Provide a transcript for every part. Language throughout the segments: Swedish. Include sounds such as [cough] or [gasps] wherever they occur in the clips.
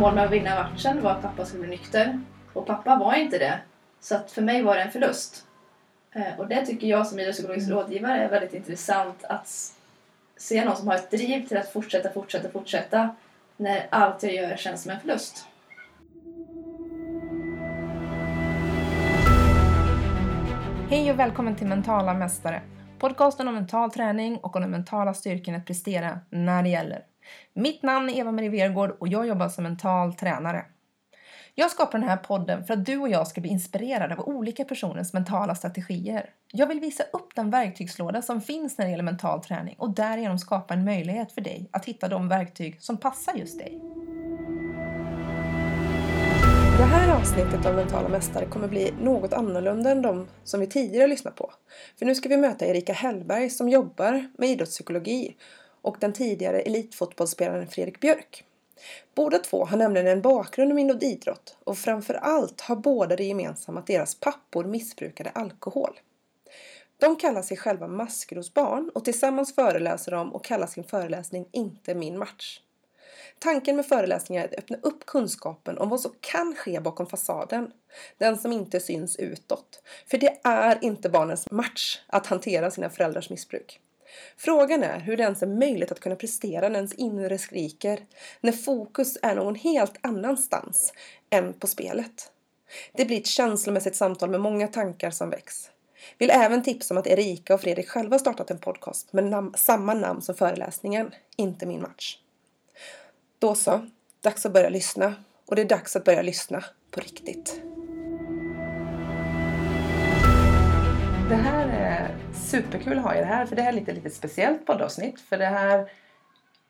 mål med att vinna matchen var att pappa skulle bli nykter. Och pappa var inte det. Så att för mig var det en förlust. Eh, och det tycker jag som idrottspsykologisk Mm. rådgivare är väldigt intressant att se någon som har ett driv till att fortsätta, fortsätta, fortsätta när allt jag gör känns som en förlust. Hej och välkommen till Mentala Mästare. Podcasten om mental träning och om den mentala styrkan att prestera när det gäller. Mitt namn är Eva-Marie Vergård och jag jobbar som mental tränare. Jag skapar den här podden för att du och jag ska bli inspirerade av olika personers mentala strategier. Jag vill visa upp den verktygslåda som finns när det gäller mental träning och därigenom skapa en möjlighet för dig att hitta de verktyg som passar just dig. Det här avsnittet av Mentala Mästare kommer bli något annorlunda än de som vi tidigare lyssnat på. För nu ska vi möta Erika Hellberg som jobbar med idrottspsykologi och den tidigare elitfotbollsspelaren Fredrik Björk. Båda två har nämligen en bakgrund inom idrott och framför allt har båda det gemensamt att deras pappor missbrukade alkohol. De kallar sig själva maskrosbarn och tillsammans föreläser de och kallar sin föreläsning Inte min match. Tanken med föreläsningar är att öppna upp kunskapen om vad som kan ske bakom fasaden. Den som inte syns utåt. För det är inte barnens match att hantera sina föräldrars missbruk. Frågan är hur det ens är möjligt att kunna prestera när ens inre skriker. När fokus är någon helt annanstans än på spelet. Det blir ett känslomässigt samtal med många tankar som väcks. Vill även tipsa om att Erika och Fredrik själva startat en podcast med nam- samma namn som föreläsningen, Inte min match. Då så, dags att börja lyssna. Och det är dags att börja lyssna på riktigt. Det här är superkul att ha det här, för det här är lite, lite speciellt poddavsnitt. För det här,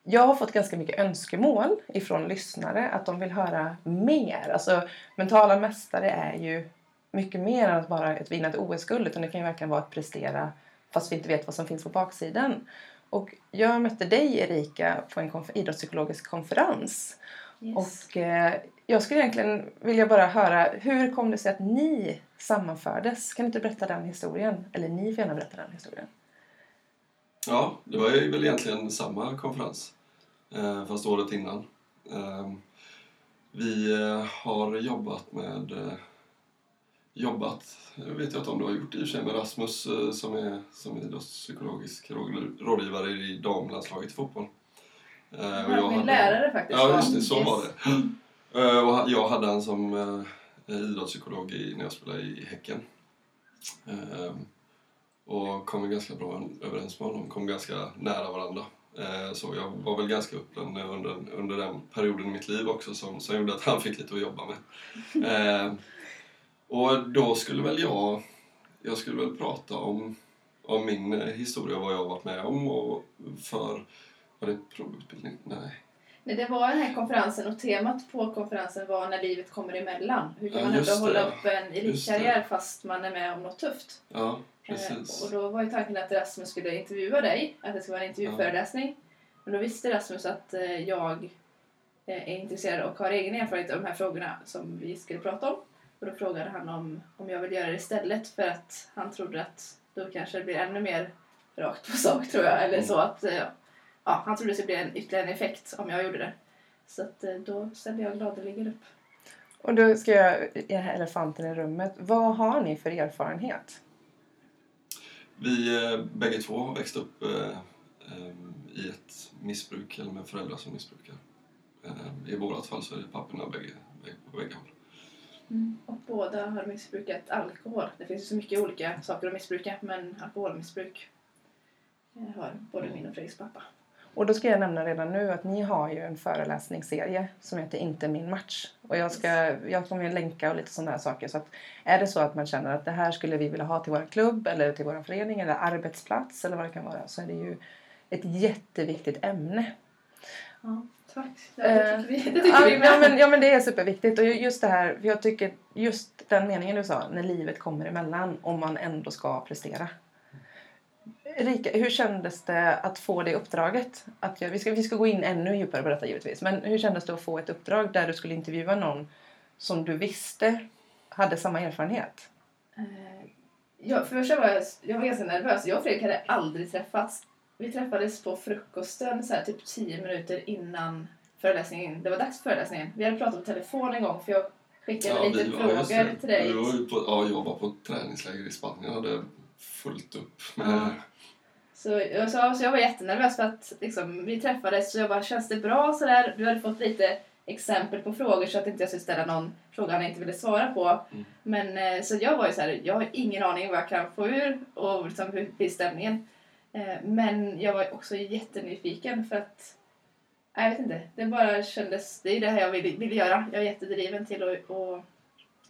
jag har fått ganska mycket önskemål ifrån lyssnare att de vill höra mer. Alltså, mentala mästare är ju mycket mer än att bara ett vinna ett OS-guld. Utan det kan ju verkligen vara att prestera fast vi inte vet vad som finns på baksidan. Och jag mötte dig Erika på en konf- idrottspsykologisk konferens. Och eh, jag skulle egentligen vilja bara höra, hur kom det sig att ni sammanfördes? Kan du inte berätta den historien? Eller ni får gärna berätta den historien. Ja, det var ju väl egentligen samma konferens, eh, fast året innan. Eh, vi eh, har jobbat med... Jobbat, jag vet jag inte om du har gjort det i och för sig, med Rasmus som är som är idrottspsykologisk råd- rådgivare i damlandslaget i fotboll. Och jag Min hade- lärare faktiskt. Ja, just det. Så Yes. var det. Eh, och jag hade han som eh, eh, idrottspsykolog i, när jag spelade i Häcken. Eh, Och kom ganska bra överens med honom, kom ganska nära varandra. Så jag var väl ganska öppen under, under den perioden i mitt liv också som, som gjorde att han fick lite att jobba med. Eh, Och då skulle väl jag, jag skulle väl prata om, om min historia historia, vad jag har varit med om och för, var det provutbildning? Nej. Det var den här konferensen och temat på konferensen var när livet kommer emellan. Hur kan Ja, man ändå hålla upp en elitkarriär fast man är med om något tufft? Ja, Eh, precis. Och då var ju tanken att Rasmus skulle intervjua dig, att det skulle vara en intervjuföreläsning. Men då visste Rasmus att eh, jag eh, är intresserad och har egen erfarenhet av de här frågorna som vi skulle prata om. Och då frågade han om, om jag vill göra det istället för att han trodde att då kanske det blir ännu mer rakt på sak tror jag. Eller så att ja, han trodde det skulle bli en ytterligare en effekt om jag gjorde det. Så att, eh, då ställde jag gladeligen upp. Och då ska jag elefanten i rummet. Vad har ni för erfarenhet? Vi eh, bägge två har växt upp eh, eh, i ett missbruk, eller med föräldrar som missbrukar. Eh, I vårat fall så är det papporna bägge, bägge, på bägge håll. Och båda har missbrukat alkohol. Det finns ju så mycket olika saker att missbruka men alkoholmissbruk eh, har både min och Fredriks pappa. Och då ska jag nämna redan nu att ni har ju en föreläsningsserie som heter Inte min match. Och jag, ska, jag kommer ju länka och lite sådana här saker. Så att är det så att man känner att det här skulle vi vilja ha till vår klubb eller till vår förening eller arbetsplats eller vad det kan vara så är det ju ett jätteviktigt ämne. Ja, tack. Eh, det tycker vi, det tycker Ja, vi ja, med. men, ja men det är superviktigt. Och just det här, för jag tycker just den meningen du sa, när livet kommer emellan om man ändå ska prestera. Rika, hur kändes det att få det uppdraget? Att vi, ska, vi ska gå in ännu djupare på detta givetvis. Men hur kändes det att få ett uppdrag där du skulle intervjua någon som du visste hade samma erfarenhet? Eh, Ja, för det första var jag, jag var ganska nervös. Jag och Fredrik hade aldrig träffats. Vi träffades på frukosten så här, typ tio minuter innan föreläsningen, det var dags för föreläsningen. Vi hade pratat på telefon en gång för jag skickade lite vi var- frågor just det. till dig. Vi var ju på, ja, jag var på ett träningsläger i Spanien och hade fullt upp med... Ja. Så, så, så jag var jättenervös för att liksom, vi träffades så jag bara, känns det bra sådär? Du hade fått lite exempel på frågor så att inte jag skulle ställa någon fråga han inte ville svara på. Mm. Men eh, så jag var ju såhär, jag har ingen aning vad jag kan få ur och liksom, hur blir stämningen. Eh, Men jag var också jättenyfiken för att jag vet inte, det bara kändes, det är det här jag vill, vill göra. Jag är jättedriven till att, att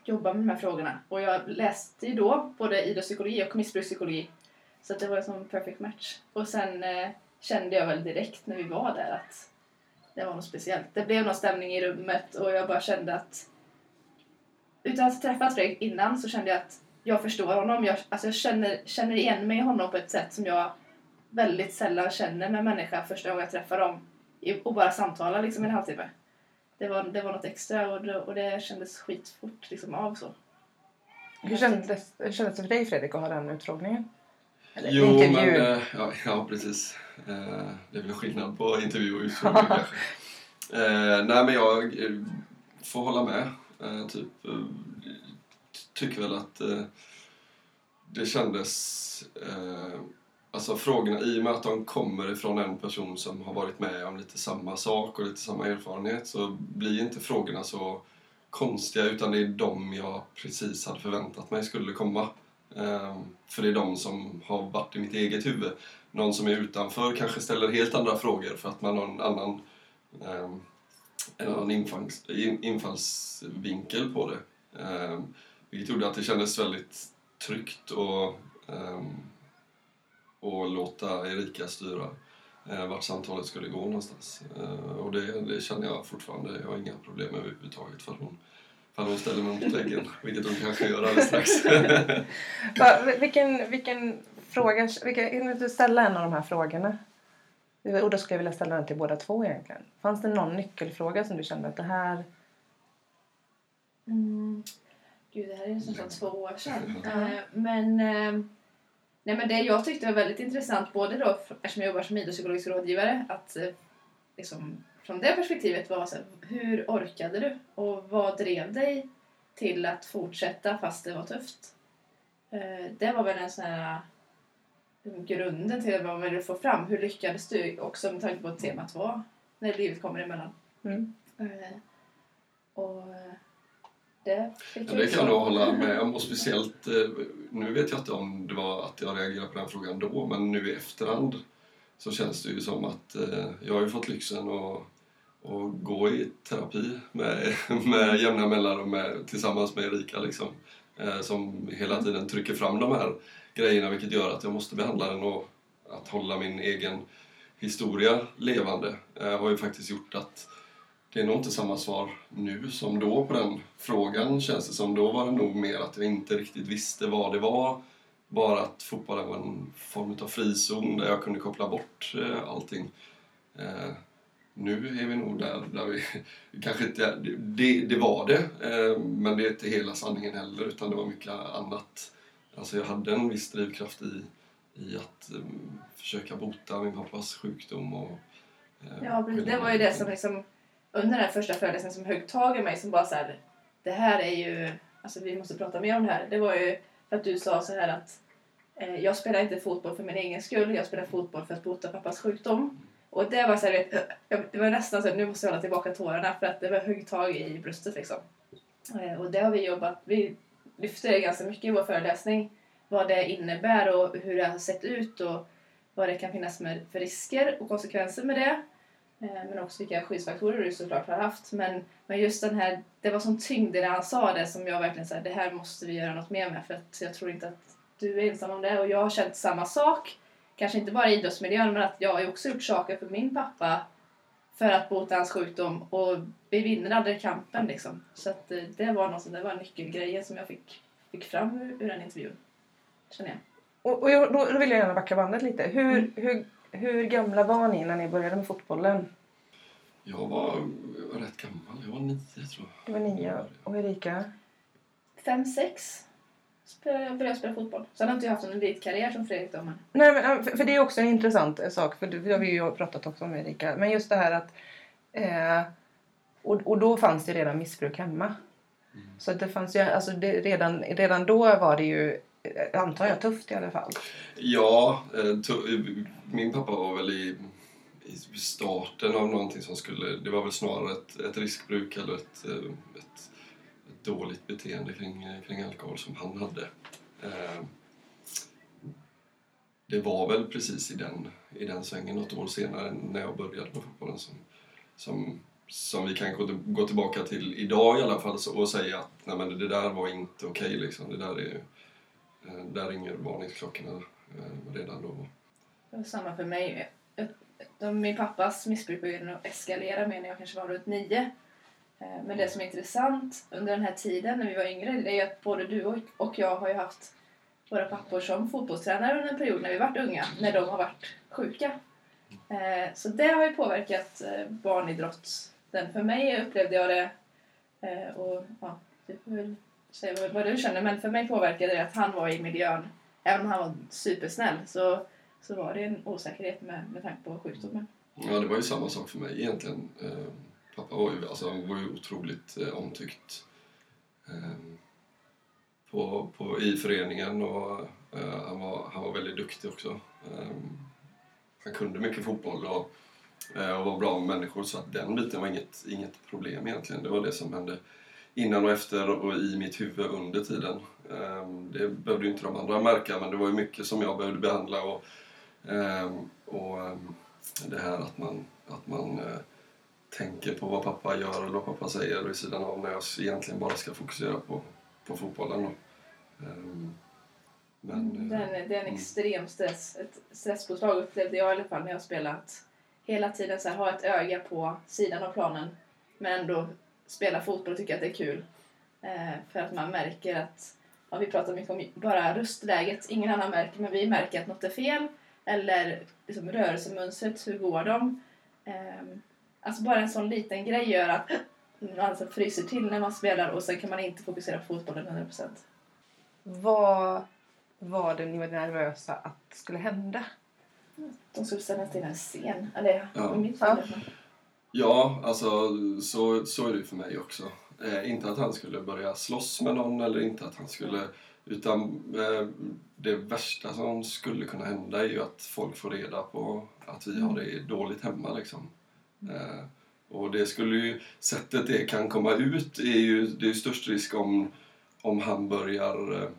jobba med de här frågorna. Och jag läste ju då både idrottspsykologi och missbrukspsykologi. Så att det var en sån perfect match. Och sen eh, kände jag väl direkt när vi var där att det var något speciellt. Det blev någon stämning i rummet och jag bara kände att utan att ha träffat Fredrik innan så kände jag att jag förstår honom. Jag, alltså jag känner, känner igen mig i honom på ett sätt som jag väldigt sällan känner med människa första gången jag träffar dem. Och bara samtalar liksom i en halvtimme. Det var, det var något extra och det, och det kändes skitfort liksom av så. Hur kändes, hur kändes det för dig Fredrik att ha den utfrågningen? Eller Jo, intervju. men... eh, Ja, ja, precis. Eh, Det är väl skillnad på intervju och utfrågning [laughs] kanske. Eh, nej, men jag får hålla med. Typ, tycker väl att det kändes... Alltså frågorna, i och med att de kommer ifrån en person som har varit med om lite samma sak och lite samma erfarenhet så blir inte frågorna så konstiga utan det är de jag precis hade förväntat mig skulle komma. Ehm, för det är de som har varit i mitt eget huvud. Någon som är utanför kanske ställer helt andra frågor för att man har en annan, ehm, en annan infalls, infallsvinkel på det. Ehm, vilket gjorde att det kändes väldigt tryggt och, och låta Erika styra eh, vart samtalet skulle gå någonstans. Eh, och det, det känner jag fortfarande. Jag har inga problem överhuvudtaget för hon, för hon ställer mig mot väggen, [laughs] vilket hon kanske gör alldeles strax. [laughs] Va, vilken, vilken fråga... Vilka, kan du ställa en av de här frågorna? Och då skulle jag vilja ställa den till båda två egentligen. Fanns det någon nyckelfråga som du kände att det här... Mm. Gud, det här är nästan två år sedan. Eh, men, eh, nej, men det jag tyckte var väldigt intressant, både då eftersom jag jobbar som idrottspsykologisk rådgivare, att eh, liksom, från det perspektivet var så här, hur orkade du? Och vad drev dig till att fortsätta fast det var tufft? Eh, det var väl en sån här eh, grunden till vad man ville få fram. Hur lyckades du? Också med tanke på att temat var när livet kommer emellan. Mm. Eh, och det fick Ja, det kan jag nog hålla med om. Och speciellt, nu vet jag inte om det var att jag reagerade på den frågan då, men nu i efterhand så känns det ju som att eh, jag har fått lyxen att, att gå i terapi med, [laughs] med jämna mellanrum med, tillsammans med Erika liksom, eh, som hela tiden trycker fram de här grejerna vilket gör att jag måste behandla den och att hålla min egen historia levande eh, har ju faktiskt gjort att det är nog inte samma svar nu som då på den frågan känns det som. Då var det nog mer att jag inte riktigt visste vad det var. Bara att fotbollen var en form av frizon där jag kunde koppla bort eh, allting. Eh, nu är vi nog där, där vi [laughs] kanske inte... Det, det var det, eh, men det är inte hela sanningen heller utan det var mycket annat. Alltså jag hade en viss drivkraft i, i att försöka bota min pappas sjukdom och... Ja, precis. Det var ju det som liksom under den första föreläsningen som högg tag i mig som bara så här, det här är ju, alltså vi måste prata mer om det här. Det var ju att du sa så här att eh, jag spelar inte fotboll för min egen skull, jag spelar fotboll för att bota pappas sjukdom. Och det var så här, eh, eh, det var nästan så att nu måste jag hålla tillbaka tårarna för att det var högg tag i bröstet liksom. Eh, och det har vi jobbat, vi lyfter det ganska mycket i vår föreläsning. Vad det innebär och hur det har sett ut och vad det kan finnas med för risker och konsekvenser med det. Eh, Men också vilka skyddsfaktorer du såklart har haft. Men, men just den här, det var sån tyngd i det han sa det som jag verkligen sa, det här måste vi göra något mer med för att jag tror inte att du är ensam om det. Och jag har känt samma sak. Kanske inte bara i idrottsmiljön men att jag har också gjort saker för min pappa för att bota hans sjukdom och vi vinner aldrig kampen liksom. Så att eh, det var något, det var nyckelgrejen som jag fick, fick fram ur, ur den intervjun. Känner jag. Och, och då, då vill jag gärna backa bandet lite. Hur, Mm. hur, hur gamla var ni när ni började med fotbollen? Jag var, jag var rätt gammal, jag var nio tror jag. Du var nio och Erika? Fem, sex började jag spela fotboll. Sen har inte jag haft en elitkarriär som Fredrik då men Nej, men, för, för det är också en intressant eh, sak, för det har vi ju pratat också om Erika. Men just det här att Eh, och, och då fanns det redan missbruk hemma. Så att det fanns ju, alltså det, redan, redan då var det ju, Eh, antar jag, tufft i alla fall. Ja, eh, eh, min pappa var väl i, i starten av någonting som skulle... Det var väl snarare ett, ett riskbruk eller ett, ett, ett dåligt beteende kring, kring alkohol som han hade. Det var väl precis i den, i den svängen något år senare när jag började med fotbollen som, som, som vi kan gå, tillbaka till idag i alla fall och säga att nej, men det där var inte okej. liksom. Det där, är, Eh, där ringer varningsklockorna eh, redan då. Det var samma för mig. Min pappas missbruk började nog eskalera mer när jag kanske var runt nio. Eh, men det som är intressant under den här tiden när vi var yngre det är ju att både du och- jag har ju haft våra pappor som fotbollstränare under en period när vi varit unga, när de har varit sjuka. Så det har ju påverkat barnidrotten. För mig upplevde jag det, och ja, du får väl säga vad- vad du känner, men för mig påverkade det att han var i miljön, även om han var supersnäll, så så var det en osäkerhet med, med tanke på sjukdomen. Mm. Ja, det var ju samma sak för mig egentligen. Eh, pappa var ju, alltså, han var ju otroligt eh, omtyckt eh, på, på, i föreningen och eh, han, var, han var väldigt duktig också. Eh, han kunde mycket fotboll och, eh, och var bra med människor så att den biten var inget, inget problem egentligen. Det var det som hände innan och efter och i mitt huvud under tiden. Eh, det behövde ju inte de andra märka men det var ju mycket som jag behövde behandla och Ehm, och ehm, det här att man, att man eh, tänker på vad pappa gör eller vad pappa säger vid sidan av när jag egentligen bara ska fokusera på, på fotbollen. Då. Ehm, men, Det eh, är en, det är en extrem stress, ett stresspåslag upplevde jag i alla fall när jag spelat. Hela tiden så här, ha ett öga på sidan av planen men ändå spela fotboll och tycka att det är kul. Eh, för att man märker att, ja, vi pratar mycket om bara röstläget, ingen annan märker men vi märker att något är fel. Eller liksom rörelsemönstret, hur går de? Ehm, alltså bara en sån liten grej gör att [gasps] man alltså fryser till när man spelar och sen kan man inte fokusera på fotbollen 100%. Vad var det ni var nervösa att skulle hända? De skulle ställa till en scen. Eller Ja. i mitt fall. Ja, alltså så, så är det för mig också. Eh, inte att han skulle börja slåss med någon eller inte att han skulle... Utan eh, det värsta som skulle kunna hända är ju att folk får reda på att vi har det dåligt hemma liksom. Eh, och det skulle ju... Sättet det kan komma ut är ju... Det är ju störst risk om, om han börjar...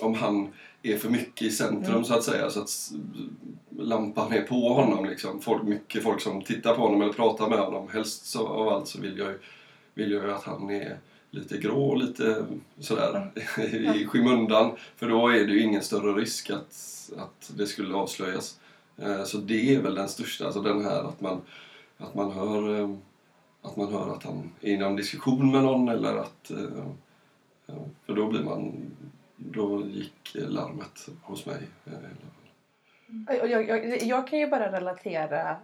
Om han är för mycket i centrum så att säga. Så att lampan är på honom. Liksom. Folk, mycket folk som tittar på honom eller pratar med honom. Helst så, av allt så vill jag, ju, vill jag ju att han är lite grå lite sådär [laughs] i skymundan. För då är det ju ingen större risk att, att det skulle avslöjas. Eh, Så det är väl den största, alltså den här att man, att man hör eh, att man hör att han är i någon diskussion med någon eller att... eh, För då blir man... Då gick larmet hos mig. eh, Jag, jag, jag kan ju bara relatera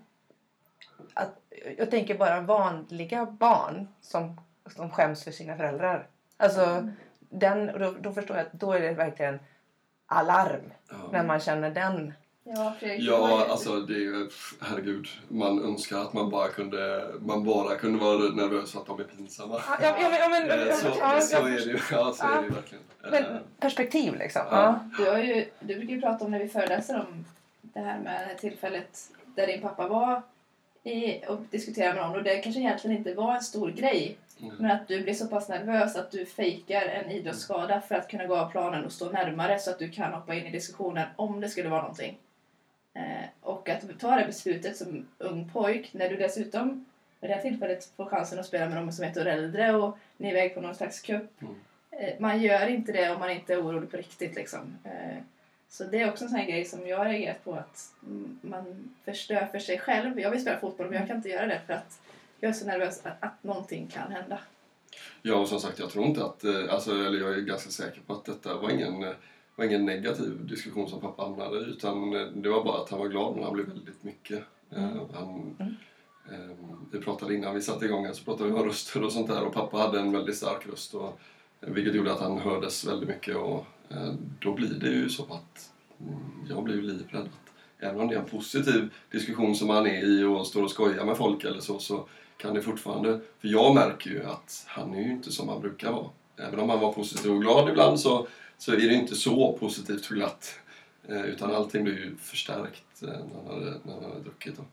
att jag tänker bara vanliga barn som, som skäms för sina föräldrar. Alltså, den, då, då förstår jag att då är det verkligen alarm Ja. när man känner den. Ja, Fredrik. Ja, alltså det är ju, herregud, man önskar att man bara kunde, man bara kunde vara nervös för att de är pinsamma. Ja, ja, men, ja, men, Eh, Så, ja, så är det ju, ja, så är det ju verkligen. Men Eh, perspektiv liksom. Ja. Du, har ju, du brukar ju prata om när vi föreläser om det här med det här tillfället där din pappa var i, och diskuterade med någon och det kanske egentligen inte var en stor grej. Mm. Men att du blir så pass nervös att du fejkar en idrottsskada för att kunna gå av planen och stå närmare så att du kan hoppa in i diskussionen om det skulle vara någonting. Eh, och att ta det beslutet som ung pojk när du dessutom vid det här tillfället får chansen att spela med någon som är ett år äldre och ni är iväg på någon slags cup. Mm. Eh, man gör inte det om man inte är orolig på riktigt liksom. Eh, så det är också en sån här grej som jag har reagerat på att man förstör för sig själv. Jag vill spela fotboll men jag kan inte göra det för att jag är så nervös att, att någonting kan hända. Ja, och som sagt, jag tror inte att, alltså, eller jag är ganska säker på att detta var ingen, var ingen negativ diskussion som pappa hamnade i, utan eh, det var bara att han var glad men han blev väldigt mycket. Eh, Han, eh, vi pratade innan vi satte igång så pratade vi om röster och sånt där och pappa hade en väldigt stark röst och, eh, vilket gjorde att han hördes väldigt mycket och eh, då blir det ju så att mm, jag blev livrädd. Att även om det är en positiv diskussion som man är i och står och skojar med folk eller så, så kan det fortfarande... För jag märker ju att han är ju inte som han brukar vara. Även om han var positiv och glad ibland så, så är det inte så positivt och glatt. Eh, utan allting blir ju förstärkt eh, när han hade, när han hade druckit. Då.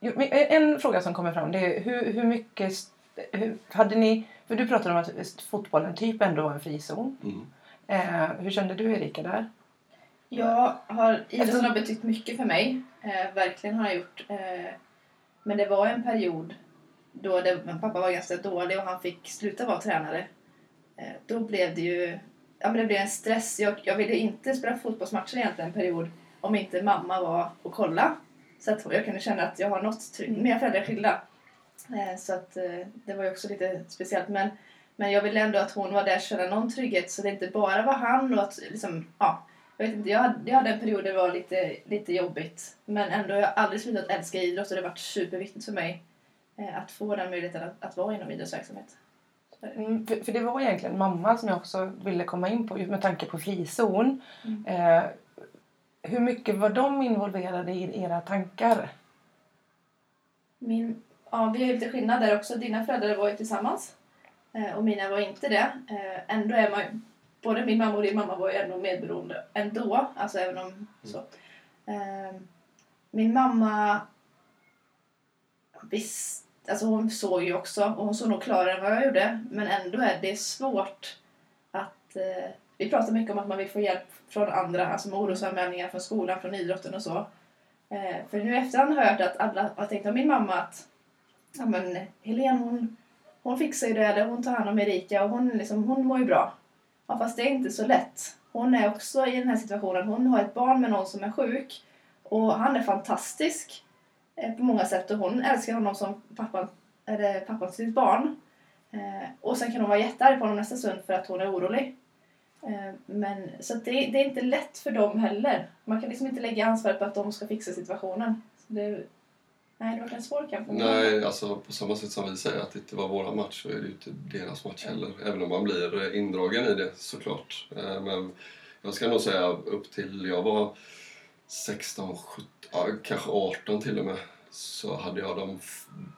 Jo, men En fråga som kommer fram det är hur, hur mycket... Hur, hade ni, för du pratade om att fotbollen typ ändå var en frizon. Mm. Eh, hur kände du Erika där? Jag har, idrotten har betytt mycket för mig. Eh, verkligen har jag gjort. Eh, men det var en period då det, pappa var ganska dålig och han fick sluta vara tränare. Eh, då blev det ju ja, men det blev en stress. Jag, jag ville inte spela fotbollsmatcher egentligen en period om inte mamma var och kolla. Så att jag kunde känna att jag har något trygg. Mina föräldrar är skilda. Eh, så att eh, det var ju också lite speciellt. Men, men jag ville ändå att hon var där och känna någon trygghet så det inte bara var han och att liksom, ja. Jag vet inte, jag hade, jag hade en period där det var lite, lite jobbigt. Men ändå har jag aldrig slutat älska idrott och det har varit superviktigt för mig att få den möjligheten att, att vara inom idrottsverksamhet. Mm, för, för det var egentligen mamma som jag också ville komma in på med tanke på frizon. Mm. Eh, hur mycket var de involverade i era tankar? Min, ja, vi har ju lite skillnad där också. Dina föräldrar var ju tillsammans eh, och mina var inte det. Eh, ändå är man ju- både min mamma och din mamma var ju ändå medberoende ändå. Alltså även om så. Eh, min mamma visst, alltså hon såg ju också och hon såg nog klarare än vad jag gjorde. Men ändå är det svårt att... Eh, vi pratar mycket om att man vill få hjälp från andra, alltså med orosanmälningar från skolan, från idrotten och så. Eh, för nu i efterhand har jag hört att alla har tänkt om min mamma att ja, men, Helene hon, hon fixar ju det, eller hon tar hand om Erika och hon, liksom, hon mår ju bra. Ja, fast det är inte så lätt. Hon är också i den här situationen. Hon har ett barn med någon som är sjuk och han är fantastisk Eh, på många sätt och hon älskar honom som pappan, eller pappan till sitt barn. Eh, och sen kan hon vara jättearg på honom nästa stund för att hon är orolig. Eh, men, så det, det är inte lätt för dem heller. Man kan liksom inte lägga ansvaret på att de ska fixa situationen. Så det, nej, det var en svår kamp. Nej, alltså på samma sätt som vi säger att det inte var våra match så är det ju inte deras match heller. Även om man blir eh, indragen i det såklart. Eh, Men jag ska nog säga upp till jag var 16, 17, ja, kanske 18 till och med. Så hade jag de,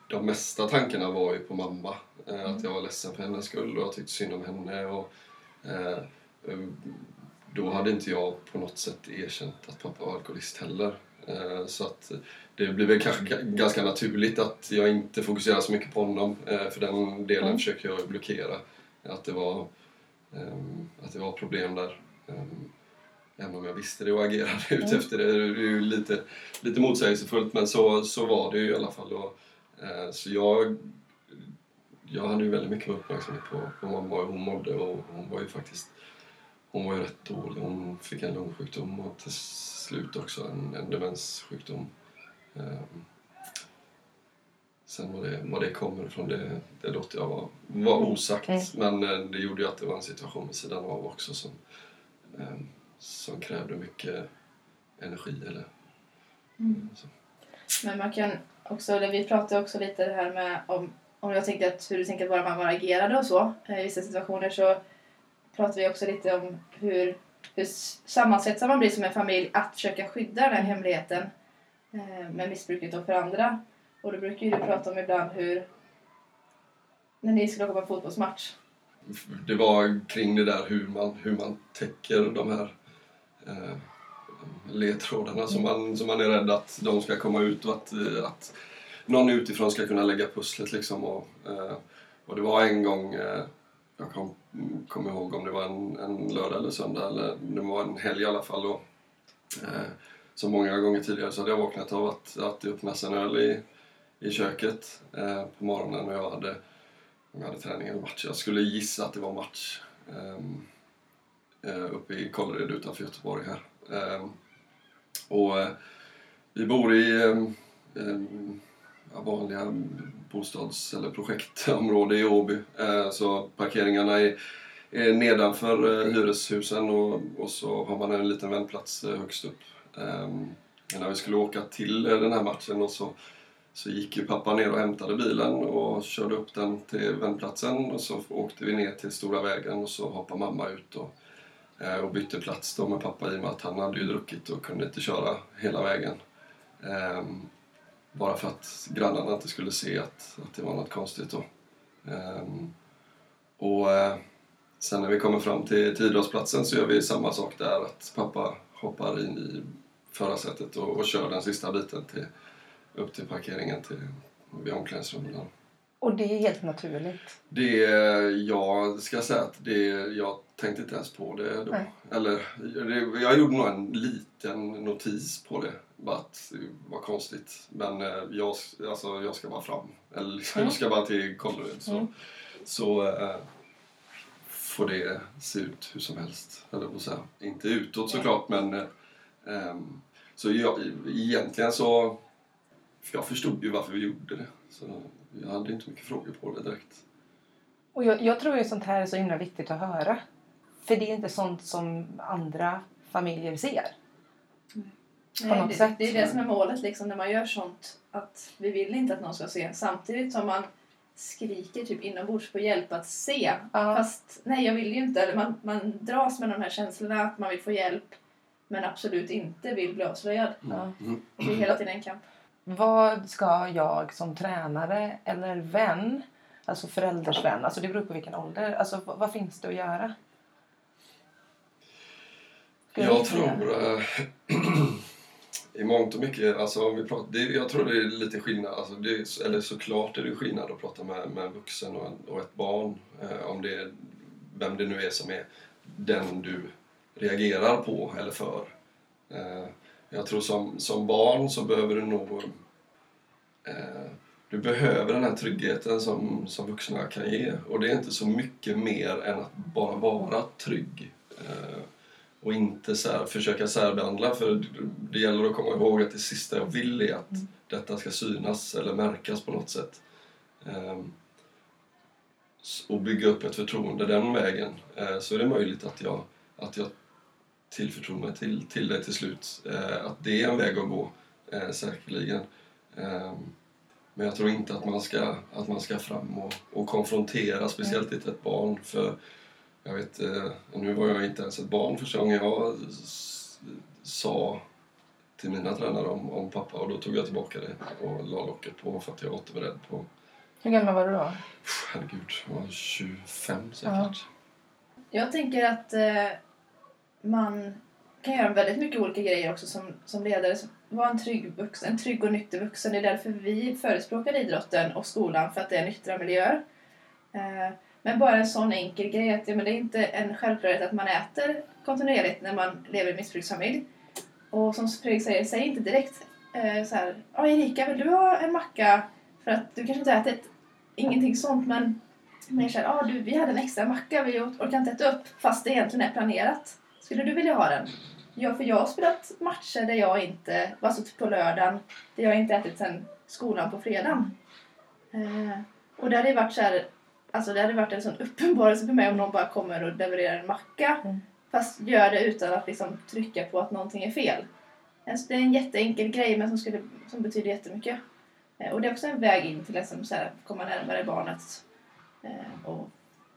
de mesta tankarna var ju på mamma. Eh, Att jag var ledsen för hennes skull och jag tyckte synd om henne. Och, eh, eh, då hade inte jag på något sätt erkänt att pappa var alkoholist heller. Eh, Så att det blir väl kanske ga- ganska naturligt att jag inte fokuserar så mycket på honom. eh, För den delen Mm. försöker jag blockera. Att det var, ehm, att det var problem där. Även om jag visste det och agerade ut Mm. efter det. Det är ju lite, lite motsägelsefullt men så, så var det ju i alla fall. Och, eh, så jag, jag hade ju väldigt mycket uppmärksamhet på, på mamma och hur hon mådde och hon var ju faktiskt hon var ju rätt dålig. Hon fick en lungsjukdom och till slut också en, en demenssjukdom. Ehm, sen var det, var det kommer ifrån, det, det låter jag vara, var osagt. Mm. Men eh, det gjorde ju att det var en situation vid sidan av också som, ehm, som krävde mycket energi. Eller, Mm. Men man kan också, vi pratade också lite det här med om, om jag tänkte att hur du tänker att våra mammor agerade och så eh, i vissa situationer så pratade vi också lite om hur, hur sammansvetsad man blir som en familj att försöka skydda den här hemligheten eh, med missbruket och för andra. Och då brukar ju du prata om ibland hur när ni skulle åka på en fotbollsmatch. det var kring det där hur man, hur man täcker de här eh, ledtrådarna som, man, som man är rädd att de ska komma ut och att, eh, att någon utifrån ska kunna lägga pusslet. Liksom och, eh, och det var en gång, eh, jag kom, kommer ihåg om det var en, en lördag eller söndag eller det var en helg i alla fall. Och, eh, som många gånger tidigare så hade jag vaknat av att, att det öppnas en öl i, i köket eh, på morgonen och jag hade om jag hade träning eller match. Jag skulle gissa att det var match um, Eh, uppe i Kållered utanför Göteborg här. Ehm, och eh, vi bor i eh, ehm, vanliga bostads eller projektområde i Åby. Så parkeringarna är, nedanför hyreshusen och, så har man en liten vändplats högst upp. Ehm, när vi skulle åka till den här matchen och så så gick ju pappa ner och hämtade bilen och körde upp den till vändplatsen och så åkte vi ner till stora vägen och så hoppade mamma ut och Eh, och bytte plats då med pappa i och med att han hade ju druckit och kunde inte köra hela vägen. Ehm, bara för att grannarna inte skulle se att, att det var något konstigt då. Ehm, och eh, sen när vi kommer fram till, till idrottsplatsen så gör vi samma sak där. Att pappa hoppar in i förarsätet och, och kör den sista biten till, upp till parkeringen till, vid omklädningsrummet. Och det är helt naturligt. Det, jag ska säga att det, jag tänkte inte ens på det då. Nej. Eller, det, jag gjorde nog en liten notis på det. Bara att det var konstigt. Men eh, jag, alltså, jag ska bara fram. Eller [laughs] Mm. jag ska bara till Kållered. Så, Mm. så eh, får det se ut hur som helst. Eller på säga. Inte utåt såklart men eh, ehm, så jag, egentligen så för jag förstod ju varför vi gjorde det. Så jag hade inte mycket frågor på det direkt. Och jag, jag tror ju sånt här är så himla viktigt att höra. För det är inte sånt som andra familjer ser. På Nej, något det, sätt. det är det som är målet liksom, när man gör sånt. Att vi vill inte att någon ska se. Samtidigt som man skriker typ inombords på hjälp att se. Ja. Fast nej, jag vill ju inte. Eller man, man dras med de här känslorna att man vill få hjälp. Men absolut inte vill bli avslöjad. Ja. Mm. Det är hela tiden en kamp. Vad ska jag som tränare eller vän, alltså förälders vän, alltså det beror på vilken ålder, alltså vad, finns det att göra? Skulle Jag tror eh, [clears throat] i mångt och mycket, alltså om vi pratar, det, jag tror det är lite skillnad, alltså det, eller såklart är det skillnad att prata med, med en vuxen och, och ett barn. Eh, om det är, vem det nu är som är den du reagerar på eller för. Eh, jag tror som, som barn så behöver du nog eh, du behöver den här tryggheten som, som vuxna kan ge. Och det är inte så mycket mer än att bara vara trygg. Eh, och inte så här, försöka särbehandla. För det gäller att komma ihåg att det sista jag vill är att detta ska synas eller märkas på något sätt. S- och bygga upp ett förtroende den vägen. Eh, så är det möjligt att jag, att jag tillförtror mig till, till det till slut. Eh, att det är en väg att gå, eh, säkerligen. Ehm, men jag tror inte att man ska, att man ska fram och, och konfrontera, speciellt inte ett barn. För jag vet, eh, nu var jag inte ens ett barn första gången jag sa till mina tränare om, om pappa och då tog jag tillbaka det och la locket på för att jag var inte beredd på... Hur gammal var du då? Herregud, jag var 25 säkert. Ja. Jag tänker att eh, man kan göra väldigt mycket olika grejer också som, som ledare. Var en trygg, vuxen, en trygg och nykter vuxen. Det är därför vi förespråkar idrotten och skolan, för att det är nyktra miljöer. Eh, men bara en sån enkel grej att ja, men det är inte en självklarhet att man äter kontinuerligt när man lever i missbruksfamilj. Och som Fredrik säger, säg inte direkt eh, så här, ja Erika vill du ha en macka? För att du kanske inte har ätit ingenting sånt men mer såhär, ja du vi hade en extra macka vi åt- orkar inte äta upp fast det egentligen är planerat. Skulle du vilja ha den? Ja, för jag har spelat matcher där jag inte, alltså typ på lördagen, där jag inte ätit sen skolan på fredagen. Eh, och det hade varit så här, alltså det hade varit en sån uppenbarelse för mig om någon bara kommer och levererar en macka. Mm. Fast gör det utan att liksom trycka på att någonting är fel. Alltså, det är en jätteenkel grej men som, skulle, som betyder jättemycket. Eh, och det är också en väg in till att liksom, komma närmare barnet. Eh, och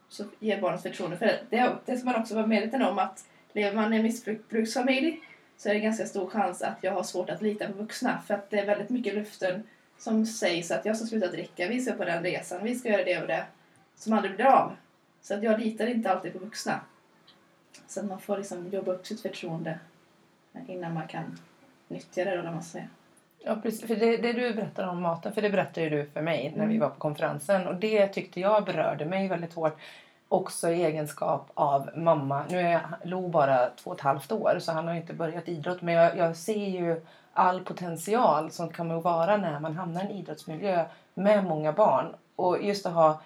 så ge barnet förtroende. För det, det ska man också vara medveten om att lever man i en missbruksfamilj så är det ganska stor chans att jag har svårt att lita på vuxna. För att det är väldigt mycket i luften som sägs att jag ska sluta dricka, vi ska på den resan, vi ska göra det och det. Som aldrig blir av. Så att jag litar inte alltid på vuxna. Så att man får liksom jobba upp sitt förtroende innan man kan nyttja det då, man säger. Ja, precis. För det, det du berättar om maten, för det berättade ju du för mig när vi Mm. var på konferensen. Och det tyckte jag berörde mig väldigt hårt. Också i egenskap av mamma. Nu är Lo bara två och ett halvt år så han har inte börjat idrott. Men jag, jag ser ju all potential som kan vara när man hamnar i en idrottsmiljö med många barn. Och just att ha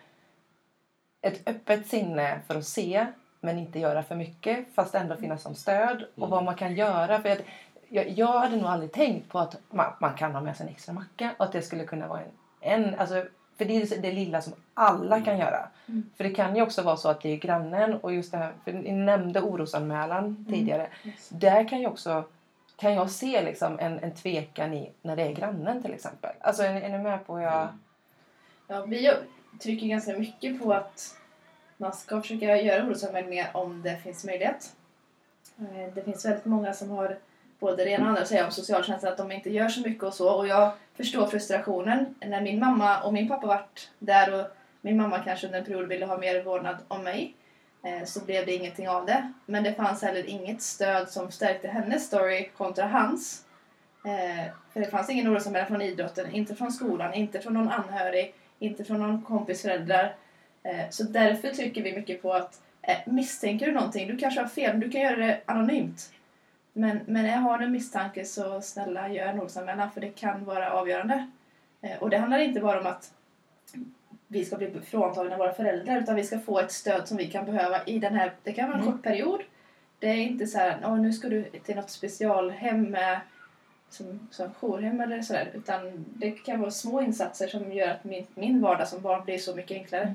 ett öppet sinne för att se men inte göra för mycket fast ändå finnas som stöd och Mm. vad man kan göra. För jag, jag hade nog aldrig tänkt på att man, man kan ha med sig en extra macka och att det skulle kunna vara en, en alltså, för det är det lilla som alla kan göra. Mm. För det kan ju också vara så att det är grannen och just det här, för ni nämnde orosanmälan tidigare. Yes. Där kan ju också kan jag se liksom en, en tvekan i när det är grannen till exempel. Alltså är, är ni med på hur jag... Ja, vi trycker ganska mycket på att man ska försöka göra orosanmälningar om det finns möjlighet. Eh, Det finns väldigt många som har både det ena och andra att säga om socialtjänsten, att de inte gör så mycket och så. Och jag förstår frustrationen när min mamma och min pappa varit där och min mamma kanske under en period ville ha mer vårdnad om mig. Eh, så blev det ingenting av det. Men det fanns heller inget stöd som stärkte hennes story kontra hans. Eh, för det fanns ingen orosanmälan från idrotten, inte från skolan, inte från någon anhörig, inte från någon kompis föräldrar. Eh, så därför trycker vi mycket på att misstänker du någonting, du kanske har fel, men du kan göra det anonymt. Men, men när jag har en misstanke så snälla gör en orosanmälan för det kan vara avgörande. Eh, Och det handlar inte bara om att vi ska bli fråntagna våra föräldrar utan vi ska få ett stöd som vi kan behöva i den här, det kan vara en Mm. kort period. Det är inte så här, "Åh, nu ska du till något specialhem med som, som jourhem eller sådär. Utan det kan vara små insatser som gör att min, min vardag som barn blir så mycket enklare.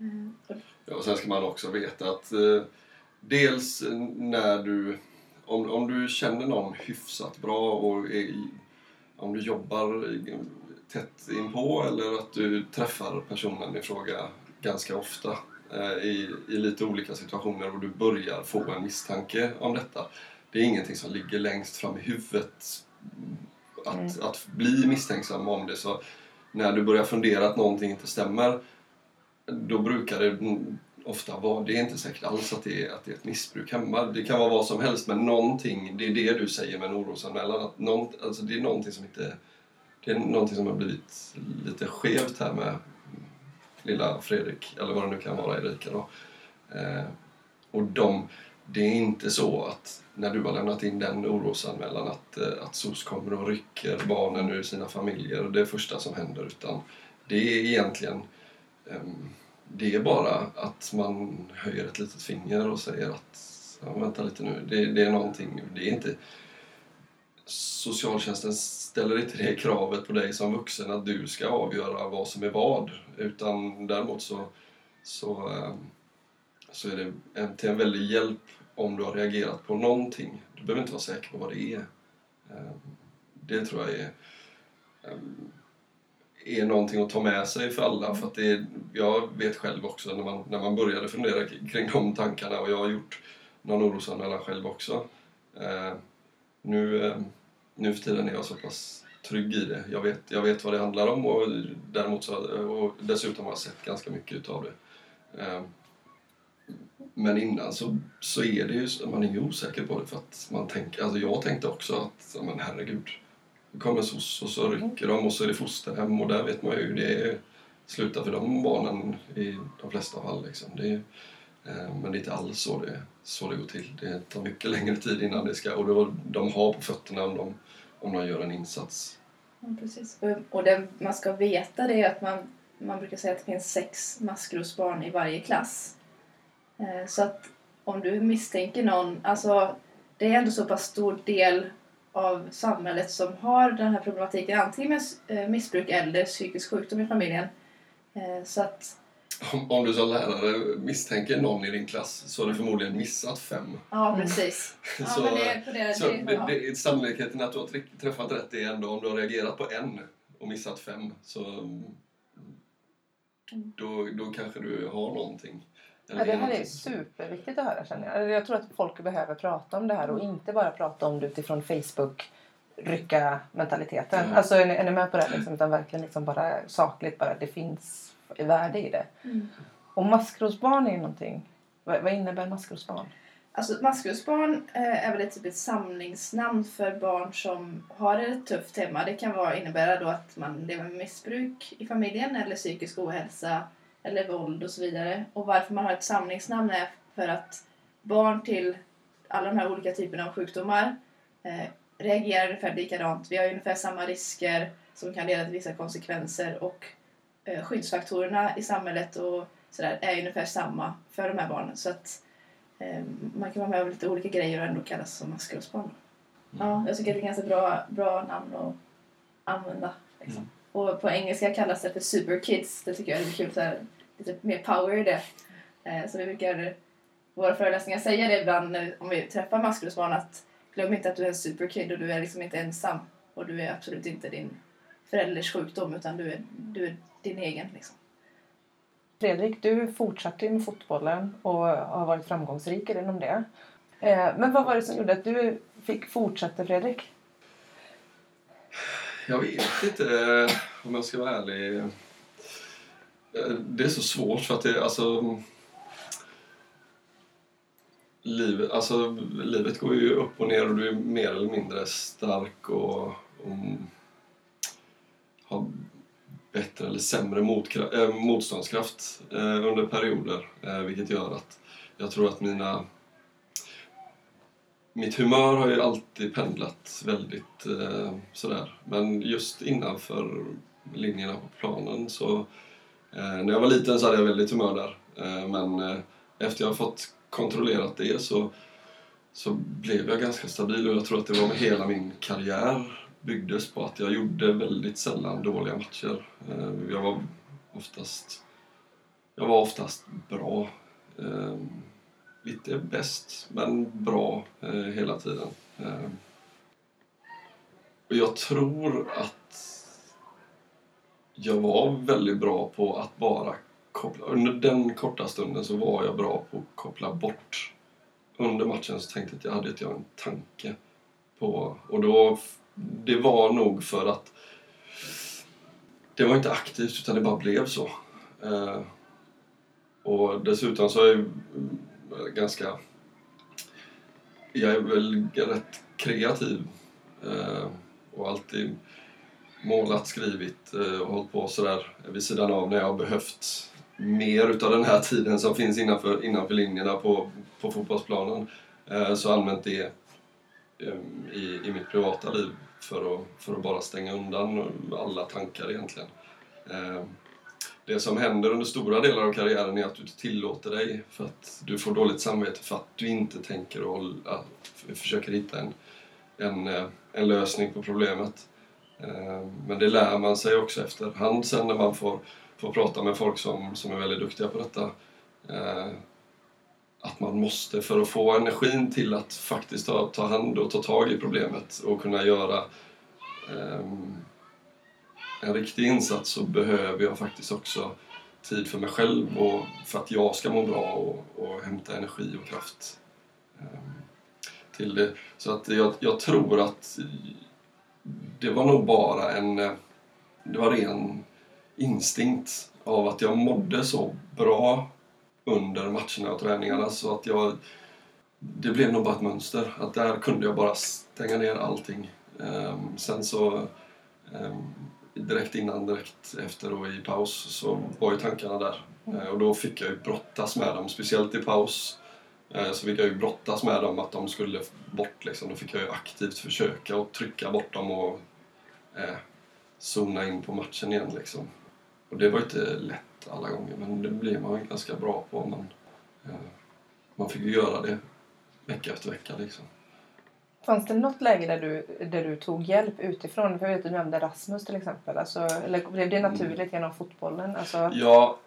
Mm. Och- Ja, och sen ska man också veta att eh, dels när du, om, om du känner någon hyfsat bra och är, om du jobbar tätt inpå eller att du träffar personen i fråga ganska ofta eh, i, i lite olika situationer och du börjar få en misstanke om detta. Det är ingenting som ligger längst fram i huvudet att, Mm. att bli misstänksam om det. Så när du börjar fundera att någonting inte stämmer då brukar det ofta vara, det är inte säkert alls att det är, att det är ett missbruk hemma. Det kan vara vad som helst men någonting, det är det du säger med en orosanmälan. Att någon, alltså det är någonting som inte, det är någonting som har blivit lite skevt här med lilla Fredrik, eller vad det nu kan vara, Erika då. Eh, och de, det är inte så att när du har lämnat in den orosanmälan att, eh, att SOS kommer och rycker barnen ur sina familjer. Det är första som händer. Utan det är egentligen eh, det är bara att man höjer ett litet finger och säger att ja, vänta lite nu, det, det är någonting, det är inte Socialtjänsten ställer inte det kravet på dig som vuxen att du ska avgöra vad som är vad. Utan däremot så, så, ehm, så är det en, till en väldig hjälp om du har reagerat på någonting. Du behöver inte vara säker på vad det är. Ehm, det tror jag är, ehm, är någonting att ta med sig för alla. För att det är, jag vet själv också när man, när man började fundera kring de tankarna och jag har gjort någon orosanmälan själv också. Eh, nu, eh, nu för tiden är jag så pass trygg i det. Jag vet, jag vet vad det handlar om och, däremot så, och dessutom har jag sett ganska mycket utav det. Eh, men innan så, så är det ju, så- man är ju osäker på det för att man tänker, alltså jag tänkte också att, men herregud, eh, kommer SOS och så rycker de och så är det fosterhem och där vet man ju hur det slutar för de barnen i de flesta fall. Liksom. Det är, eh, men det är inte alls så det, så det går till. Det tar mycket längre tid innan det ska, och då, de har på fötterna om de, om de gör en insats. Ja, precis. Och, det man ska veta det är att man, man brukar säga att det finns sex maskrosbarn i varje klass. Eh, så att om du misstänker någon, alltså det är ändå så pass stor del av samhället som har den här problematiken, antingen med eh, missbruk eller psykisk sjukdom i familjen. Eh, så att, Om, om du som lärare misstänker någon i din klass så har du förmodligen missat fem. ja precis. Ja, så men det, så det, det, ja. sannolikheten att du har träffat rätt är ändå om du har reagerat på en och missat fem. Så mm, då, då kanske du har någonting. Ja, det här är superviktigt att höra känner jag. Jag tror att folk behöver prata om det här och inte bara prata om det utifrån Facebook rycka mentaliteten. Mm. Alltså är ni, är ni med på det? Liksom, utan verkligen liksom bara sakligt bara det finns värde i det. Mm. Och maskrosbarn är ju någonting. Vad, vad innebär maskrosbarn? Alltså maskrosbarn eh, är väl ett, typ ett samlingsnamn för barn som har det tufft hemma. Det kan vara, innebära då att man lever med missbruk i familjen eller psykisk ohälsa eller våld och så vidare. Och varför man har ett samlingsnamn är för att barn till alla de här olika typerna av sjukdomar eh, reagerar ungefär likadant. Vi har ungefär samma risker som kan leda till vissa konsekvenser och eh, skyddsfaktorerna i samhället och sådär är ungefär samma för de här barnen. Så att Eh, Man kan vara med om lite olika grejer och ändå kallas som maskrosbarn. Ja, jag tycker att det är ganska bra, bra namn att använda. Liksom. Mm. Och på engelska kallas det för superkids. Det tycker jag är lite kul. Så här, lite mer power i det. Eh, Så vi brukar våra föreläsningar säga det ibland när, om vi träffar maskrosbarn att glöm inte att du är en superkid och du är liksom inte ensam. Och du är absolut inte din förälders sjukdom utan du är, du är din egen. Liksom. Fredrik, du fortsatte med fotbollen och har varit framgångsrik inom det. Eh, men vad var det som gjorde att du fick fortsätta Fredrik? Jag vet inte eh, om jag ska vara ärlig. Eh, det är så svårt för att det, alltså... Livet, alltså, livet går ju upp och ner och du är mer eller mindre stark och, och har bättre eller sämre motkra- äh, motståndskraft äh, under perioder. Äh, vilket gör att jag tror att mina mitt humör har ju alltid pendlat väldigt eh, sådär. Men just innanför linjerna på planen så... Eh, när jag var liten så hade jag väldigt humör där. Eh, men eh, efter jag har fått kontrollerat det så, så blev jag ganska stabil och jag tror att det var med hela min karriär byggdes på att jag gjorde väldigt sällan dåliga matcher. Eh, jag var oftast... Jag var oftast bra. Eh, Lite bäst, men bra eh, hela tiden. Eh, och jag tror att jag var väldigt bra på att bara koppla... Under den korta stunden så var jag bra på att koppla bort. Under matchen så tänkte jag att jag hade inte jag en tanke på... Och då... Det var nog för att det var inte aktivt utan det bara blev så. Eh, och dessutom så är jag ganska... Jag är väl rätt kreativ eh, och alltid målat, skrivit eh, och hållit på sådär vid sidan av när jag har behövt mer utav den här tiden som finns innanför, innanför linjerna på, på fotbollsplanen. Eh, så använt det eh, i, i mitt privata liv för att, för att bara stänga undan alla tankar egentligen. Eh, det som händer under stora delar av karriären är att du inte tillåter dig för att du får dåligt samvete för att du inte tänker och försöker hitta en, en, eh, en lösning på problemet. Eh, men det lär man sig också efterhand sen när man får, får prata med folk som, som är väldigt duktiga på detta. Eh, att man måste, för att få energin till att faktiskt ta, ta hand och ta tag i problemet och kunna göra ehm, en riktig insats så behöver jag faktiskt också tid för mig själv och för att jag ska må bra och, och hämta energi och kraft ehm, till det. Så att jag, jag tror att det var nog bara en... Det var ren instinkt av att jag mådde så bra under matcherna och träningarna så att jag... Det blev nog bara ett mönster. Att där kunde jag bara stänga ner allting. Ehm, sen så... Ehm, direkt innan, direkt efter och i paus så var ju tankarna där. Eh, och då fick jag ju brottas med dem, speciellt i paus. Eh, Så fick jag ju brottas med dem att de skulle bort liksom. Då fick jag ju aktivt försöka och trycka bort dem och eh, zona in på matchen igen liksom. Och det var ju inte lätt alla gånger men det blir man ju ganska bra på. Man, eh, man fick ju göra det vecka efter vecka liksom. Fanns det något läge där du, där du tog hjälp utifrån? För jag vet du nämnde Rasmus till exempel. Alltså, eller blev det naturligt genom fotbollen? Alltså, Ja,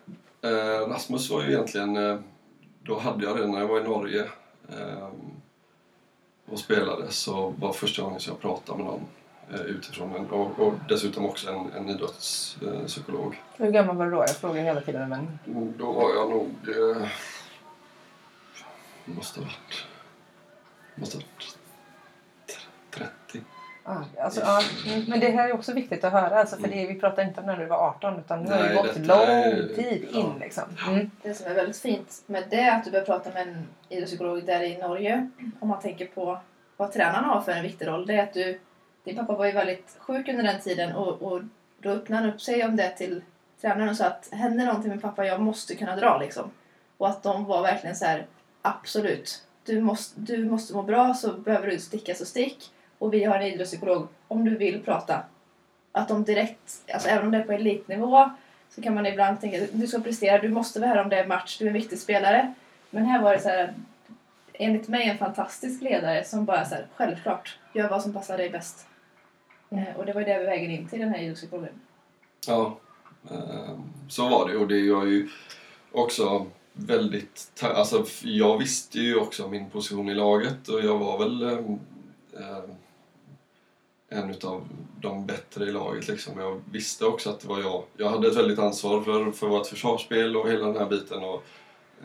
eh, Rasmus var ju egentligen... Eh, då hade jag det när jag var i Norge eh, och spelade så var första gången som jag pratade med någon eh, utifrån. Och, och dessutom också en, en idrottspsykolog. hur gammal var du då? Jag frågar hela tiden. Men... Då var jag nog... Eh, måste ha varit... Måste ha varit 30. Ah, alltså, ja, mm, men det här är också viktigt att höra. Alltså, för det, vi pratar inte om när du var 18 utan nu har det gått lång är- tid ja. in. Liksom. Mm. Det som är väldigt fint med det är att du börjar prata med en idrottspsykolog där i Norge. Om man tänker på vad tränarna har för en viktig roll. Det är att du, din pappa var ju väldigt sjuk under den tiden och, och då öppnade han upp sig om det till tränaren och sa att händer någonting med pappa, jag måste kunna dra liksom. Och att de var verkligen så här, absolut. Du måste, du måste må bra så behöver du sticka så stick. Och vi har en idrottspsykolog om du vill prata. Att de direkt, alltså även om det är på elitnivå så kan man ibland tänka du ska prestera, du måste vara här om det är match, du är en viktig spelare. Men här var det så här, enligt mig en fantastisk ledare som bara så här, självklart, gör vad som passar dig bäst. Eh, och det var ju det vi väger in till den här idrottspsykologen. Ja, eh, så var det. Och det var ju också väldigt... Alltså, jag visste ju också min position i laget och jag var väl eh, en utav de bättre i laget. Liksom. Jag visste också att det var jag. Jag hade ett väldigt ansvar för, för vårt försvarsspel och hela den här biten. Och,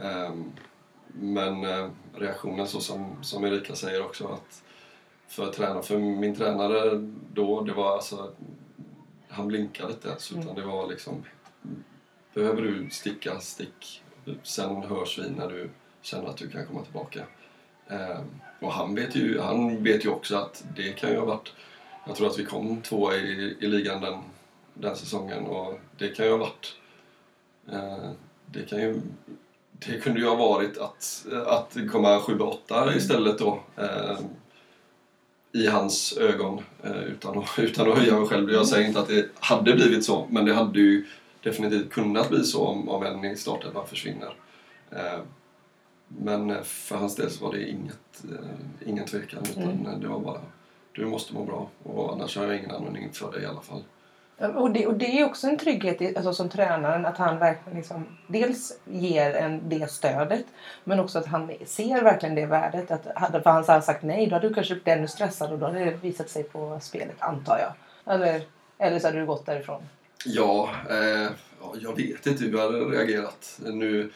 ehm, men eh, reaktionen så som, som Erika säger också att för, träna, för min tränare då, det var alltså han blinkade inte ens utan det var liksom behöver du sticka, stick. Sen hörs vi när du känner att du kan komma tillbaka. Eh, och han vet, ju, han vet ju också att det kan ju ha varit... Jag tror att vi kom två i, i ligan den, den säsongen och det kan ju ha varit... Eh, det, kan ju, det kunde ju ha varit att, att komma 7-8 istället då. Eh, I hans ögon, eh, utan, att, [laughs] utan att höja mig själv. Jag säger inte att det hade blivit så, men det hade ju definitivt kunnat bli så om, om en i startelvan försvinner. Eh, men eh, för hans del så var det inget, eh, ingen tvekan utan mm. det var bara du måste må bra och annars har jag ingen användning för dig i alla fall. Och det, och det är också en trygghet alltså, som tränaren att han verkligen liksom, dels ger en det stödet men också att han ser verkligen det värdet. Att hade för han sagt nej då hade du kanske blivit ännu stressad och då hade det visat sig på spelet antar jag. Eller, eller så hade du gått därifrån. Ja, eh, jag vet inte hur jag hade reagerat. Nu,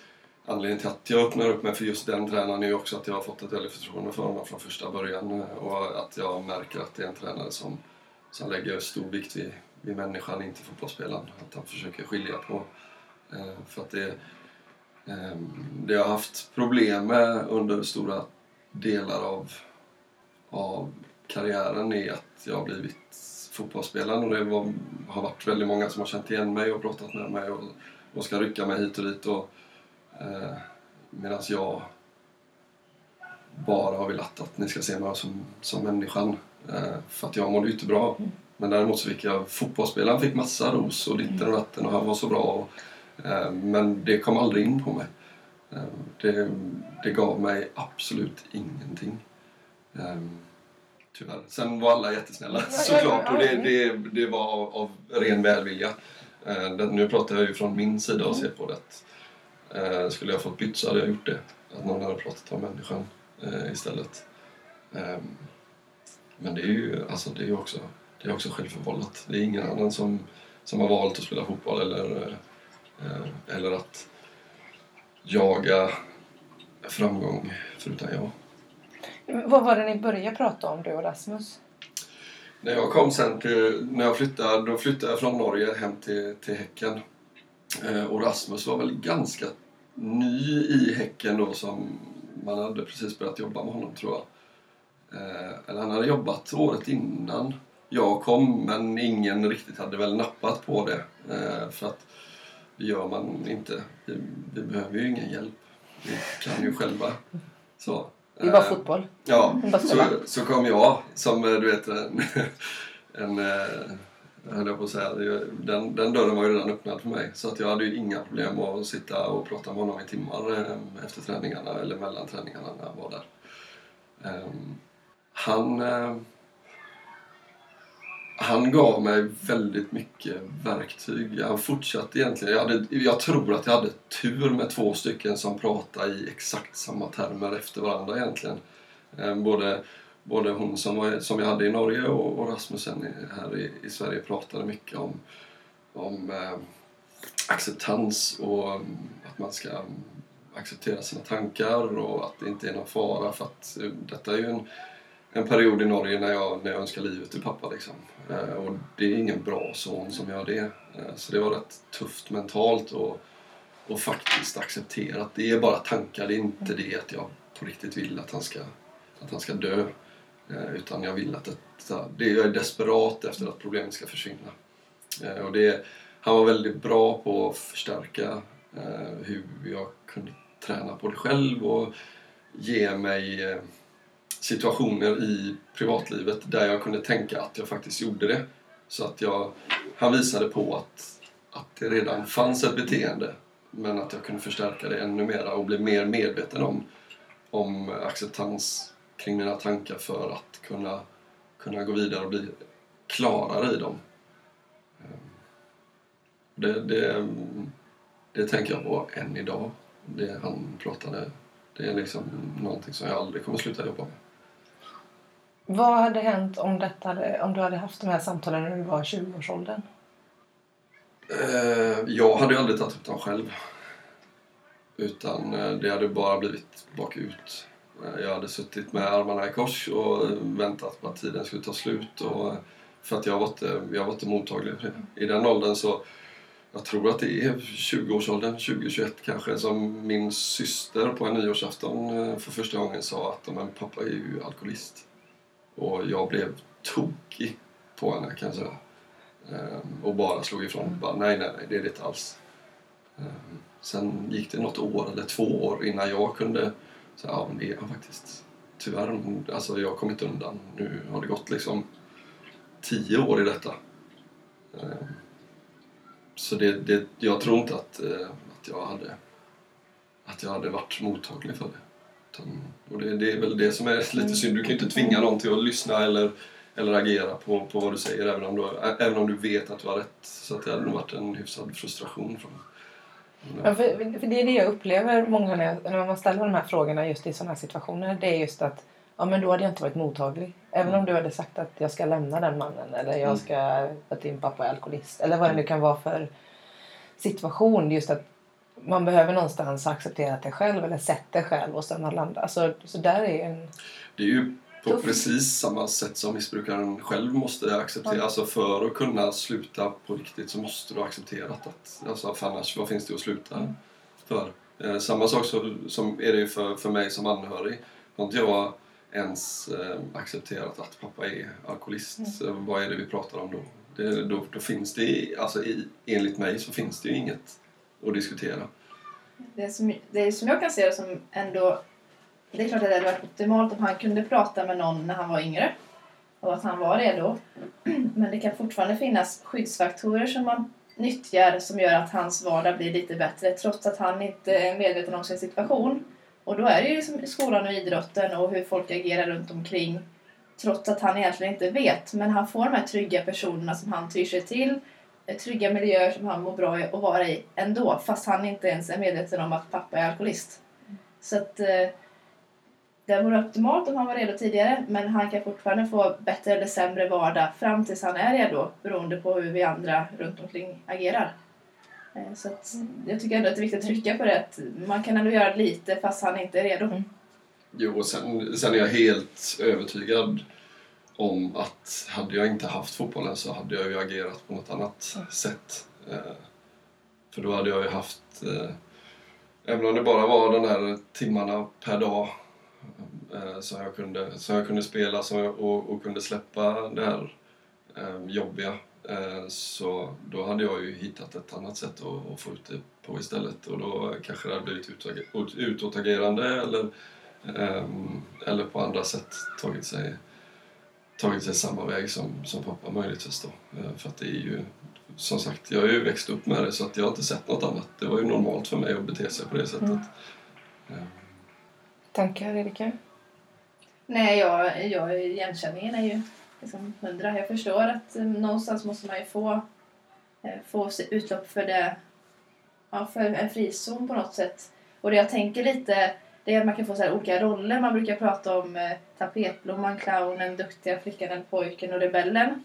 anledningen till att jag öppnar upp mig för just den tränaren är ju också att jag har fått ett väldigt förtroende för honom från första början eh, och att jag märker att det är en tränare som, som lägger stor vikt vid, vid människan, inte fotbollsspelaren. Att han försöker skilja på. Eh, för att det, eh, det jag har haft problem med under stora delar av, av karriären är att jag har blivit fotbollsspelaren och det var, har varit väldigt många som har känt igen mig och pratat med mig och, och ska rycka mig hit och dit. Och, eh, Medan jag bara har velat att ni ska se mig som, som människan. Eh, för att jag mådde ju inte bra. Mm. Men däremot så fick jag, fotbollsspelaren fick massa ros och ditten och datten och han var så bra. Och, eh, men det kom aldrig in på mig. Det, det gav mig absolut ingenting. Tyvärr. Sen var alla jättesnälla såklart och det, det, det var av, av ren välvilja. Nu pratar jag ju från min sida och ser på det. Eh, skulle jag fått bytt så hade jag gjort det. Att någon hade pratat om människan eh, istället. Eh, men det är ju alltså, det är också, det är också självförvållat. Det är ingen annan som, som har valt att spela fotboll eller, eh, eller att jaga framgång förutom jag. Vad var det ni började prata om du och Rasmus? När jag kom sen till, när jag flyttade, då flyttade jag från Norge hem till, till Häcken. Eh, och Rasmus var väl ganska ny i Häcken då som man hade precis börjat jobba med honom tror jag. Eh, eller han hade jobbat året innan jag kom men ingen riktigt hade väl nappat på det. Eh, för att det gör man inte. Vi, vi behöver ju ingen hjälp. Vi kan ju själva. Så. Det är bara fotboll. Ja, så, så kom jag som eh, du vet en, [laughs] en eh, höll jag på att säga, den, den dörren var ju redan öppnad för mig. Så att jag hade ju inga problem att sitta och prata med honom i timmar ehm, efter träningarna eller mellan träningarna när jag var där. Ehm, han, ehm, han gav mig väldigt mycket verktyg. Han fortsatte egentligen. Jag, hade, jag tror att jag hade tur med två stycken som pratade i exakt samma termer efter varandra egentligen. Både både hon som, var, som jag hade i Norge och, och Rasmussen här i, i, Sverige pratade mycket om, om eh, acceptans och mm, att man ska mm, acceptera sina tankar och att det inte är någon fara för att eh, detta är ju en, en period i Norge när jag, när jag önskar livet till pappa liksom. Eh, och det är ingen bra son som gör det. Eh, så det var rätt tufft mentalt och, och faktiskt acceptera att det är bara tankar, det är inte det att jag på riktigt vill att han ska, att han ska dö. Eh, utan jag vill att detta, det, jag är desperat efter att problemet ska försvinna. Eh, och det, han var väldigt bra på att förstärka eh, hur jag kunde träna på det själv och ge mig situationer i privatlivet där jag kunde tänka att jag faktiskt gjorde det. Så att jag, han visade på att, att det redan fanns ett beteende men att jag kunde förstärka det ännu mer och bli mer medveten om, om acceptans kring mina tankar för att kunna, kunna gå vidare och bli klarare i dem. Ehm, det, det, det tänker jag på än idag. Det han pratade, det är liksom någonting som jag aldrig kommer sluta jobba med. Vad hade hänt om, detta, om du hade haft de här samtalen när du var 20-årsåldern? Eh, jag hade ju aldrig tagit upp dem själv. Utan eh, det hade bara blivit bakut. Jag hade suttit med armarna i kors och väntat på att tiden skulle ta slut. Och, för att jag var inte, jag var inte mottaglig för det. I den åldern så, jag tror att det är 20-årsåldern, 20-21 kanske, som min syster på en nyårsafton eh, för första gången sa att men pappa är ju alkoholist. Och jag blev tokig på henne kan jag säga. Ehm, och bara slog ifrån. Bara, nej, nej, nej, det är det inte alls. Ehm, sen gick det något år eller två år innan jag kunde så ja men det är jag faktiskt. Tyvärr, alltså jag har kommit undan. Nu har det gått liksom tio år i detta. Eh, så det, det, jag tror inte att, eh, att, jag hade, att jag hade varit mottaglig för det. Och det, det är väl det som är lite synd. Du kan ju inte tvinga någon till att lyssna eller, eller agera på, på vad du säger även om, du, även om du vet att du har rätt. Så att det hade nog varit en hyfsad frustration från Ja, för, för det är det jag upplever många när, jag, när man ställer de här frågorna just i sådana här situationer. Det är just att ja, men då hade jag inte varit mottaglig. Även om du hade sagt att jag ska lämna den mannen eller jag Mm. ska, att din pappa är alkoholist. Eller vad det nu kan vara för situation. Just att man behöver någonstans ha accepterat det själv eller sett det själv och sen har landat. Alltså, så där är en... Det är ju på precis samma sätt som missbrukaren själv måste acceptera. Ja. Alltså för att kunna sluta på riktigt så måste du acceptera att, alltså för annars vad finns det att sluta Mm. för? Eh, samma sak så, som är det ju för, för mig som anhörig. Har inte jag ens eh, accepterat att pappa är alkoholist, Mm. vad är det vi pratar om då? Det, då, då finns det, alltså i, enligt mig så finns det ju inget att diskutera. Det som, det som jag kan se det som ändå... Det är klart att det hade varit optimalt om han kunde prata med någon när han var yngre. Och att han var redo. [clears throat] Men det kan fortfarande finnas skyddsfaktorer som man nyttjar som gör att hans vardag blir lite bättre trots att han inte är medveten om sin situation. Och då är det ju liksom skolan och idrotten och hur folk agerar runt omkring. Trots att han egentligen inte vet. Men han får de här trygga personerna som han tyr sig till. Trygga miljöer som han mår bra i att vara i ändå. Fast han inte ens är medveten om att pappa är alkoholist. Så att eh, det vore optimalt om han var redo tidigare. Men han kan fortfarande få bättre eller sämre vardag fram tills han är redo. Beroende på hur vi andra runt omkring agerar. Eh, Så att jag tycker ändå att det är viktigt att trycka på det. Att man kan ändå göra lite fast han inte är redo. Jo, och sen, sen är jag helt övertygad om att hade jag inte haft fotbollen så hade jag ju agerat på något annat sätt. Eh, för då hade jag ju haft, eh, även om det bara var de här timmarna per dag som, jag kunde, som jag kunde spela som jag, och, och kunde släppa det här eh, jobbiga eh, så då hade jag ju hittat ett annat sätt att, att få ut det på istället och då kanske det hade blivit utåtagerande eller Ehm, eller på andra sätt tagit sig, tagit sig samma väg som, som pappa möjligtvis då. Ehm, för att det är ju, som sagt, jag har ju växt upp med det så att jag har inte sett något annat. Det var ju normalt för mig att bete sig på det sättet. Mm. Tankar Erika? Nej, jag, jag, igenkänningen är ju liksom hundra. Jag förstår att eh, någonstans måste man ju få, eh, få utlopp för det, ja, för en frizon på något sätt. Och det jag tänker lite, det är att man kan få så här olika roller. Man brukar prata om eh, tapetblomman, clownen, duktiga flickan, den pojken och rebellen.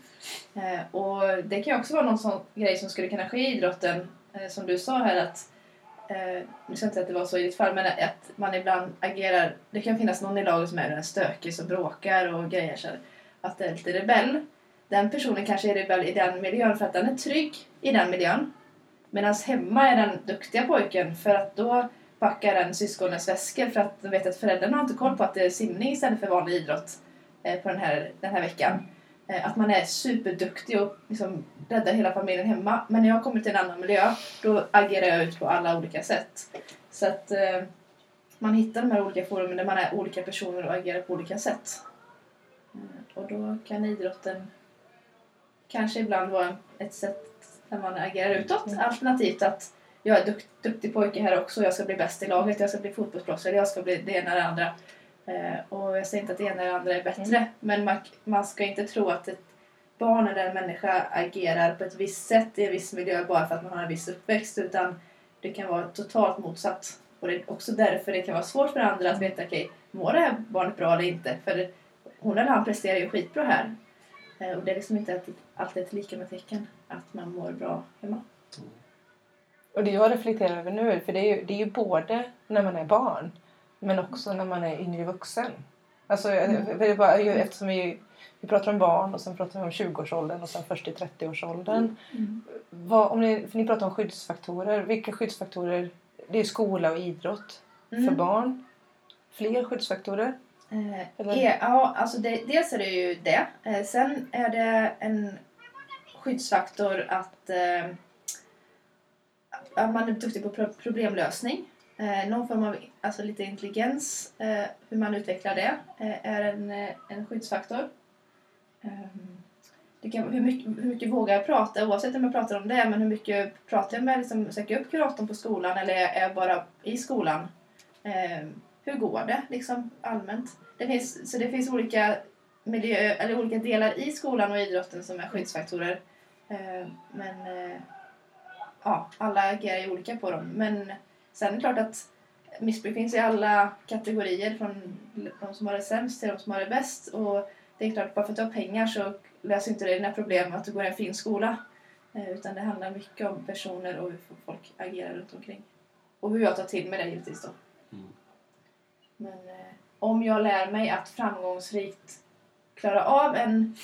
Eh, och det kan ju också vara någon sån grej som skulle kunna ske i idrotten, eh, som du sa här att eh, nu ska jag inte säga att det var så i ditt fall, men att man ibland agerar... Det kan finnas någon i laget som är den stökig som bråkar och grejer så här, att det är lite rebell. Den personen kanske är rebell i den miljön för att den är trygg i den miljön. Medan hemma är den duktiga pojken för att då packar den syskonens väskor för att de vet att föräldrarna har inte koll på att det är simning istället för vanlig idrott eh, på den här, den här veckan. Eh, Att man är superduktig och liksom räddar hela familjen hemma. Men när jag kommer till en annan miljö då agerar jag ut på alla olika sätt. Så att eh, man hittar de här olika forumen där man är olika personer och agerar på olika sätt. Mm, Och då kan idrotten kanske ibland vara ett sätt där man agerar utåt. Alternativt att jag är dukt, duktig pojke här också. Jag ska bli bäst i laget. Jag ska bli fotbollsproffs. Eller jag ska bli det ena eller det andra. Eh, och jag säger inte att det ena eller andra är bättre. Men man, man ska inte tro att ett barn eller en människa agerar på ett visst sätt i en viss miljö bara för att man har en viss uppväxt. Utan det kan vara totalt motsatt. Och det är också därför det kan vara svårt för andra att veta, okej, mår det här barnet bra eller inte? För hon eller han presterar ju skitbra här. Eh, och det är liksom inte alltid, alltid ett lika med tecken att man mår bra hemma. Och det jag reflekterar över nu, för det är ju, det är ju både när man är barn men också när man är yngre vuxen. Alltså, Mm. för är bara, eftersom vi, vi pratar om barn och sen pratar vi om 20-årsåldern och sen först i 30-årsåldern. Mm. Vad, om ni, för ni pratar om skyddsfaktorer. Vilka skyddsfaktorer? Det är skola och idrott för Mm. barn. Fler skyddsfaktorer? Eh, Eller? e- ja, alltså det, dels är det ju det. Eh, sen är det en skyddsfaktor att, eh, man är duktig på pro- problemlösning. Eh, någon form av alltså lite intelligens, eh, hur man utvecklar det, eh, är en, eh, en skyddsfaktor. Ehm, det kan, hur, mycket, hur mycket vågar jag prata, oavsett om jag pratar om det, men hur mycket pratar jag med, liksom, söker jag upp kuratorn på skolan eller är jag bara i skolan? Ehm, hur går det liksom allmänt? Det finns, så det finns olika, miljö, eller olika delar i skolan och idrotten som är skyddsfaktorer. Ehm, men eh, ja, alla agerar ju olika på dem. Men sen är det klart att missbruk finns i alla kategorier från de som har det sämst till de som har det bäst. Och det är klart, bara för att du har pengar så löser inte det dina problem att du går i en fin skola. Eh, Utan det handlar mycket om personer och hur folk agerar runt omkring. Och hur jag tar till mig det givetvis då. Mm. Men eh, om jag lär mig att framgångsrikt klara av en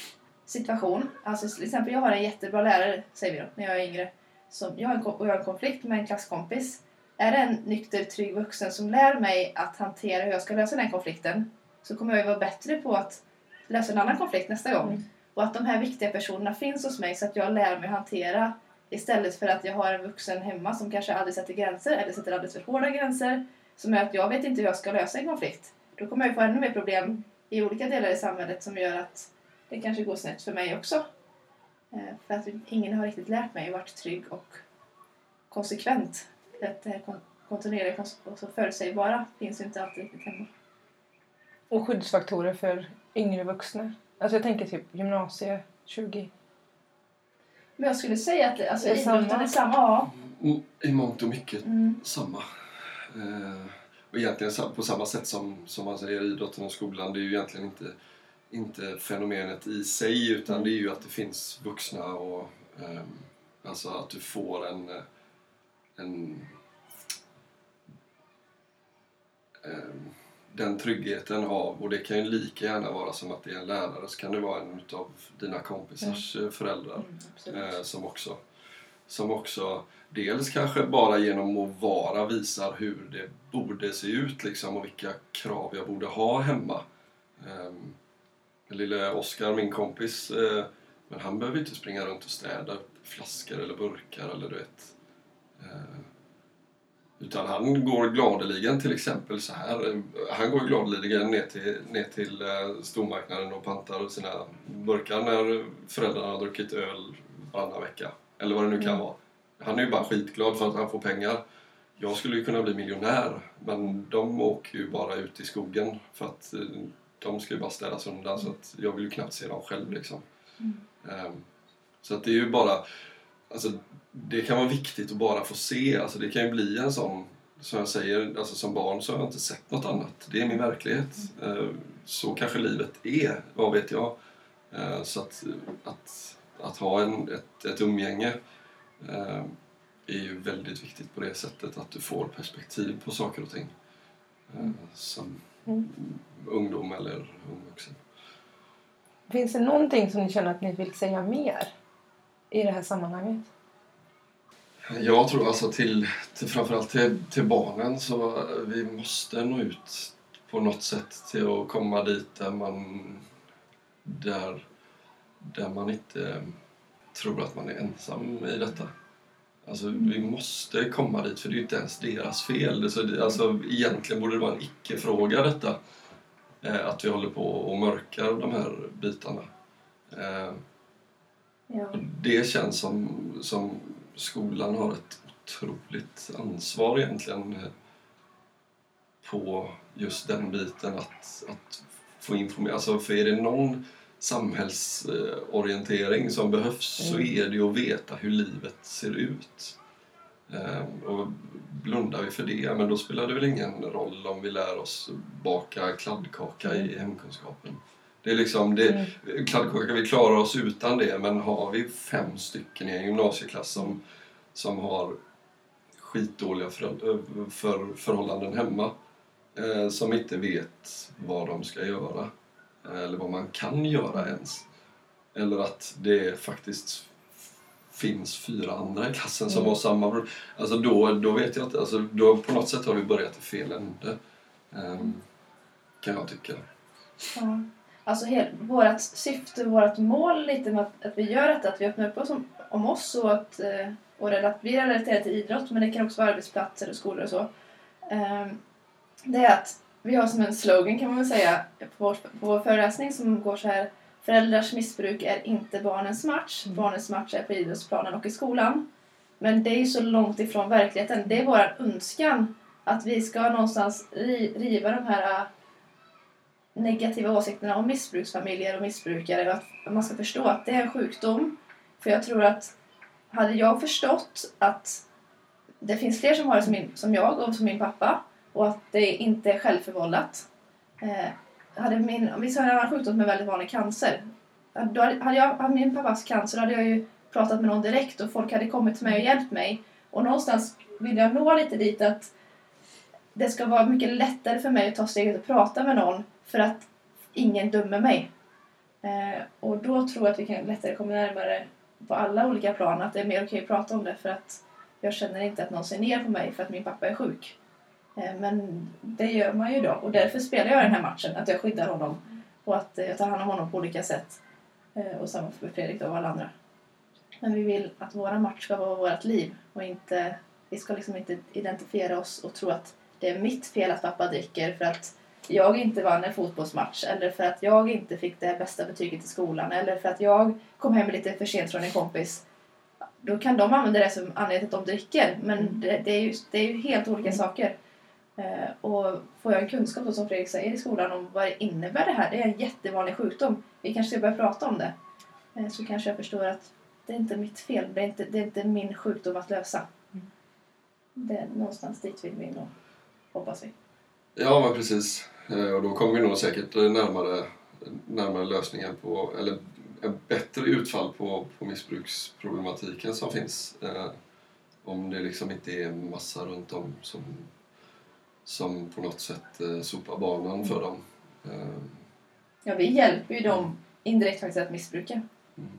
situation. Alltså till exempel jag har en jättebra lärare, säger vi då, när jag är yngre. Som, jag, har en, jag har en konflikt med en klasskompis. Är det en nykter, trygg vuxen som lär mig att hantera hur jag ska lösa den konflikten så kommer jag ju vara bättre på att lösa en annan konflikt nästa gång. Mm. Och att de här viktiga personerna finns hos mig så att jag lär mig hantera istället för att jag har en vuxen hemma som kanske aldrig sätter gränser eller sätter alldeles för hårda gränser som gör att jag vet inte hur jag ska lösa en konflikt. Då kommer jag ju få ännu mer problem i olika delar i samhället som gör att det kanske går snett för mig också. Eh, För att ingen har riktigt lärt mig att vara trygg och konsekvent. Det här kontinuerliga och så förutsägbara finns ju inte alltid riktigt hemma. Och skyddsfaktorer för yngre vuxna. Alltså jag tänker typ gymnasie 20. Men jag skulle säga att alltså, Det är idrotten samma. är samma. Ja. Mm, I mångt och mycket Mm. samma. Eh, och egentligen på samma sätt som, som man säger idrotten och skolan. Det är ju egentligen inte, inte fenomenet i sig utan det är ju att det finns vuxna och ehm, alltså att du får en, eh, en ehm, den tryggheten av, och det kan ju lika gärna vara som att det är en lärare, så kan det vara en av dina kompisars eh, föräldrar Mm, eh, som också som också dels kanske bara genom att vara visar hur det borde se ut liksom, och vilka krav jag borde ha hemma. Um, lille Oskar, min kompis, eh, men han behöver inte springa runt och städa upp flaskor eller burkar eller du vet. Eh, utan han går gladeligen till exempel så här. Han går gladeligen ner till, ner till eh, stormarknaden och pantar sina burkar när föräldrarna har druckit öl varannan vecka. Eller vad det nu kan Mm. vara. Han är ju bara skitglad för att han får pengar. Jag skulle ju kunna bli miljonär men de åker ju bara ut i skogen för att eh, de ska ju bara städas undan så att jag vill ju knappt se dem själv liksom. Mm. Ehm, Så att det är ju bara, alltså det kan vara viktigt att bara få se, alltså det kan ju bli en sån, som jag säger, alltså som barn så har jag inte sett något annat. Det är min verklighet. Ehm, Så kanske livet är, vad vet jag. Ehm, Så att, att, att ha en, ett, ett umgänge ehm, är ju väldigt viktigt på det sättet att du får perspektiv på saker och ting. ehm, Som Mm. ungdom eller ung vuxen. Finns det någonting som ni känner att ni vill säga mer i det här sammanhanget? Jag tror alltså till, till framförallt till, till barnen så vi måste nå ut på något sätt till att komma dit där man där, där man inte tror att man är ensam i detta. Alltså vi måste komma dit för det är inte ens deras fel. Så alltså, egentligen borde det vara en icke-fråga detta. Eh, att vi håller på och mörkar de här bitarna. Eh, Ja. Det känns som, som skolan har ett otroligt ansvar egentligen eh, på just den biten att, att få informera. Alltså för är det någon samhällsorientering som behövs så Mm. är det ju att veta hur livet ser ut. Eh, Och blundar vi för det, men då spelar det väl ingen roll om vi lär oss baka kladdkaka i hemkunskapen. Det är liksom, det, Mm. kladdkaka, vi klarar oss utan det, men har vi fem stycken i en gymnasieklass som, som har skitdåliga för, för, förhållanden hemma. Eh, som inte vet vad de ska göra. Eller vad man kan göra ens. Eller att det faktiskt finns fyra andra i klassen som Mm. har samma problem. Alltså då, då vet jag inte. Alltså då på något sätt har vi börjat i fel ände. ehm, kan jag tycka. Ja. Alltså vårt syfte, vårt mål lite med att, att vi gör detta, att vi öppnar upp oss om, om oss och att eh, och relat, vi relaterar till idrott, men det kan också vara arbetsplatser och skolor och så. Ehm, det är att vi har som en slogan kan man väl säga på vår, på vår föreläsning som går så här Föräldrars missbruk är inte barnens match. Mm. Barnens match är på idrottsplanen och i skolan. Men det är ju så långt ifrån verkligheten. Det är vår önskan att vi ska någonstans ri- riva de här negativa åsikterna om missbruksfamiljer och missbrukare och att man ska förstå att det är en sjukdom. För jag tror att hade jag förstått att det finns fler som har det som, min, som jag och som min pappa och att det inte är självförvållat. Eh, hade min, om vi sa en annan sjukdom som är väldigt vanlig, cancer. Då hade, hade jag hade min pappas cancer hade jag ju pratat med någon direkt och folk hade kommit till mig och hjälpt mig. Och någonstans vill jag nå lite dit att det ska vara mycket lättare för mig att ta steget och prata med någon för att ingen dömer mig. Eh, och då tror jag att vi kan lättare komma närmare på alla olika plan. Att det är mer okej att prata om det för att jag känner inte att någon ser ner på mig för att min pappa är sjuk. Eh, men det gör man ju då och därför spelar jag den här matchen. Att jag skyddar honom och att jag tar hand om honom på olika sätt. Eh, och samma för Fredrik och alla andra. Men vi vill att våra match ska vara vårt liv och inte, vi ska liksom inte identifiera oss och tro att det är mitt fel att pappa dricker för att jag inte vann en fotbollsmatch eller för att jag inte fick det bästa betyget i skolan eller för att jag kom hem lite för sent från en kompis. Då kan de använda det som anledning till att de dricker men det, det, är, ju, det är ju helt olika saker. Eh, och får jag en kunskap då, som Fredrik säger i skolan om vad det innebär det här, det är en jättevanlig sjukdom. Vi kanske ska börja prata om det. Eh, så kanske jag förstår att det är inte mitt fel, det är inte, det är inte min sjukdom att lösa. Det är någonstans dit vill vi nog, hoppas vi. Ja, men precis. Eh, Och då kommer vi nog säkert eh, närmare, närmare lösningen på, eller en bättre utfall på, på missbruksproblematiken som finns. Eh, om det liksom inte är en massa runt om som, som på något sätt eh, sopar banan för dem. Eh, Ja, vi hjälper ju dem indirekt faktiskt att missbruka. mm.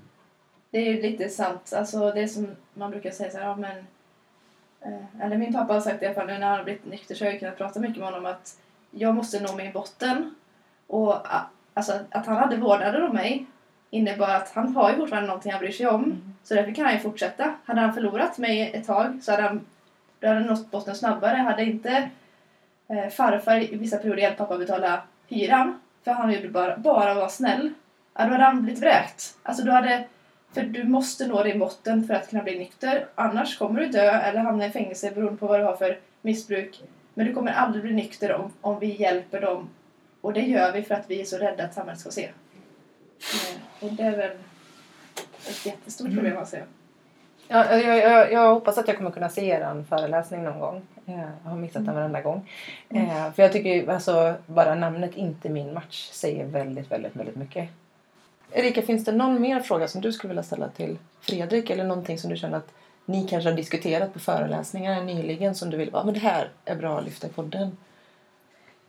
Det är ju lite sant. Alltså det som man brukar säga så här, ja men... Eh, eller min pappa har sagt i alla fall nu när han har blivit nykter så har jag kunnat prata mycket med honom att jag måste nå min botten. Och alltså att han hade vårdnaden om mig innebar att han har ju fortfarande någonting han bryr sig om. Så därför kan han ju fortsätta. Hade han förlorat mig ett tag så hade han, då hade han nått botten snabbare. Hade inte eh, farfar i vissa perioder hjälpt pappa betala hyran för han ville bara, bara vara snäll. Ja, då hade han blivit vräkt. Alltså då hade, för du måste nå din botten för att kunna bli nykter. Annars kommer du dö eller hamna i fängelse beroende på vad du har för missbruk. Men du kommer aldrig bli nykter om, om vi hjälper dem. Och det gör vi för att vi är så rädda att samhället ska se. Eh, Och det är väl ett jättestort problem att se. Ja, jag, jag, jag hoppas att jag kommer kunna se er föreläsning någon gång. Eh, Jag har missat den varenda gång. Eh, För jag tycker alltså, bara namnet Inte min match säger väldigt, väldigt, väldigt mycket. Erika, finns det någon mer fråga som du skulle vilja ställa till Fredrik? Eller någonting som du känner att ni kanske har diskuterat på föreläsningar nyligen som du vill, vara, men det här är bra att lyfta i podden.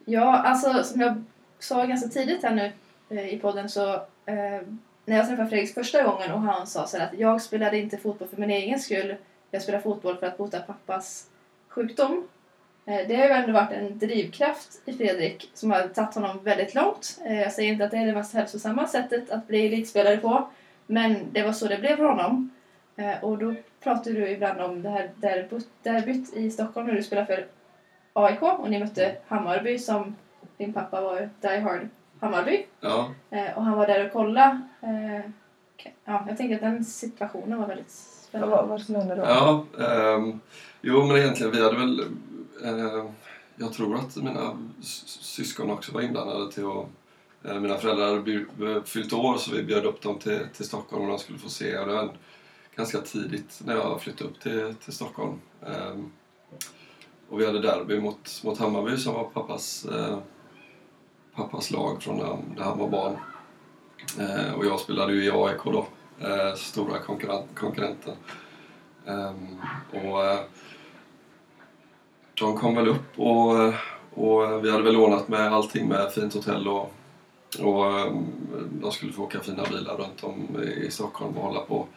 Ja, alltså som jag sa ganska tidigt här nu eh, i podden så eh, när jag träffade Fredrik första gången och han sa så här att jag spelade inte fotboll för min egen skull. Jag spelade fotboll för att bota pappas sjukdom. Eh, det har ju ändå varit en drivkraft i Fredrik som har tagit honom väldigt långt. Eh, jag säger inte att det är det mest hälsosamma sättet att bli elitspelare på. Men det var så det blev för honom. Eh, och då pratar du ibland om det här derbyt, derbyt i Stockholm när du spelade för AIK och ni mötte Hammarby som din pappa var Die Hard Hammarby. Ja, Eh, och han var där och kollade. Eh, ja, jag tänker att den situationen var väldigt Ja, spännande. vad, vad som händer då? ja ehm, jo men egentligen vi hade väl, eh, jag tror att mina syskon också var inblandade till att mina föräldrar hade fyllt år så vi bjöd upp dem till, till Stockholm och de skulle få se. Och det var ganska tidigt när jag flyttade upp till, till Stockholm. Ehm, och vi hade derby mot, mot Hammarby som var pappas, eh, pappas lag från när, när han var barn. Eh, och jag spelade ju i AIK då, eh, stora konkurrent, konkurrenten. Ehm, och, eh, de kom väl upp och, och vi hade väl lånat med allting med fint hotell och, och ehm, de skulle få åka fina bilar runt om i Stockholm och hålla på.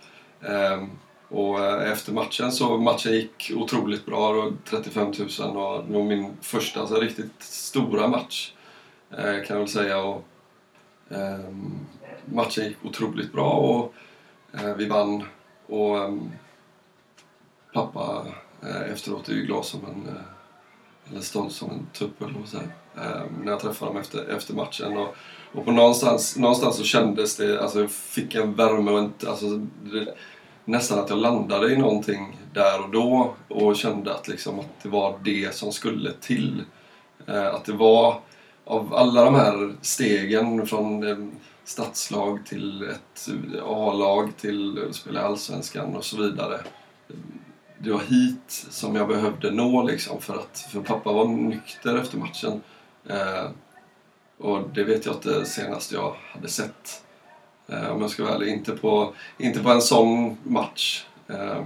Ehm, och eh, efter matchen så matchen gick otroligt bra. 35 000 och det var min första alltså, riktigt stora match eh, kan jag väl säga. Och, ehm, matchen gick otroligt bra och eh, vi vann. Och ehm, pappa efteråt är ju glad som en eller stolt som en tupp eller så här, när jag träffade dem efter, efter matchen. Och, och på någonstans, någonstans så kändes det, alltså jag fick en värme och en, alltså, det, nästan att jag landade i någonting där och då och kände att, liksom, att det var det som skulle till. Eh, att det var av alla de här stegen från eh, stadslag till ett A-lag till att spela i Allsvenskan och så vidare. Det var hit som jag behövde nå liksom för att för pappa var nykter efter matchen. Eh, och det vet jag inte senast jag hade sett. Eh, om jag ska vara ärlig. Inte på, inte på en sån match. Eh,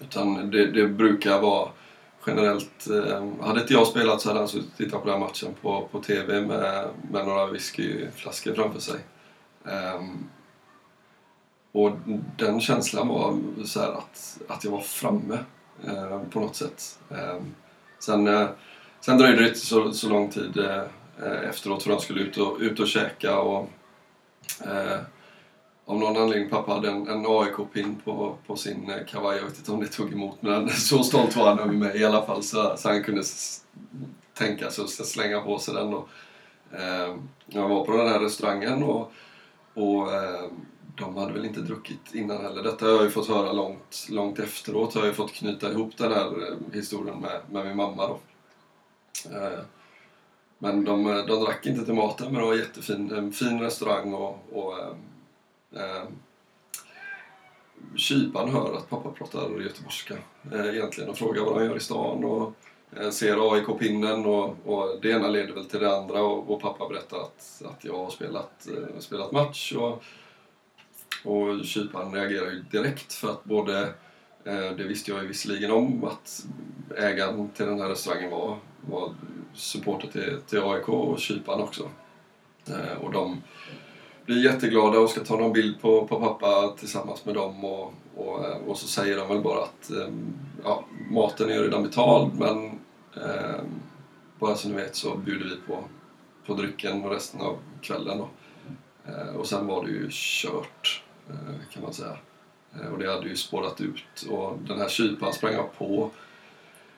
utan det, det, brukar vara generellt. Eh, hade inte jag spelat så hade han suttit och tittat på den matchen på, på TV med, med några whiskyflaskor framför sig. Eh, och den känslan var så att, att jag var framme eh, på något sätt. Ehm, eh, sen, sen dröjde det inte så, så lång tid eh, Eh, efteråt för de skulle ut och, ut och käka. Och, eh, av någon anledning pappa hade en, en AIK-pin på, på sin eh, kavaj. Jag vet inte om det tog emot men [laughs] så stolt var han över mig i alla fall så, så han kunde tänka sig att slänga på sig den. Och, eh, jag var på den här restaurangen och, och eh, de hade väl inte druckit innan heller. Detta har jag ju fått höra långt, långt efteråt. Jag har ju fått knyta ihop den här eh, historien med, med min mamma. Då. Eh, men de, eh, de drack inte till maten men det var jättefin en fin restaurang och, och eh, eh Kypan hör att pappa pratar göteborgska eh, egentligen och frågar vad han gör i stan och eh, ser AIK-pinnen och, och det ena leder väl till det andra och, och pappa berättar att, att jag har spelat, eh, spelat match och, och Kypan reagerar ju direkt för att både Eh, det visste jag ju visserligen om att ägaren till den här restaurangen var, var supporter till, till AIK och Kypan också. Eh, och de blir jätteglada och ska ta någon bild på, på pappa tillsammans med dem och, och, eh, och så säger de väl bara att ehm, ja, maten är redan betald men eh, bara så ni vet så bjuder vi på, på drycken och resten av kvällen. Då. Eh, och sen var det ju kört eh, kan man säga och det hade ju spårat ut och den här kypan sprang jag på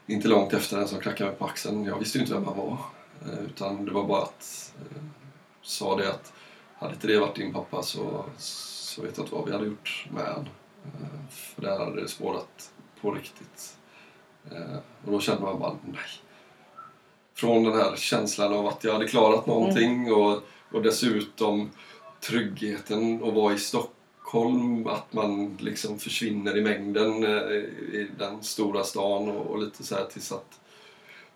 inte långt efter den som knackade mig på axeln. Jag visste ju inte vem han var. Eh, utan det var bara att eh, sa det att hade inte det varit din pappa så, så vet jag inte vad vi hade gjort med. Eh, för där hade det spårat på riktigt. Och då kände man bara nej. Från den här känslan av att jag hade klarat någonting mm. och, och dessutom tryggheten att vara i Stockholm Stockholm, att man liksom försvinner i mängden eh, i den stora stan och, och lite så här tills att,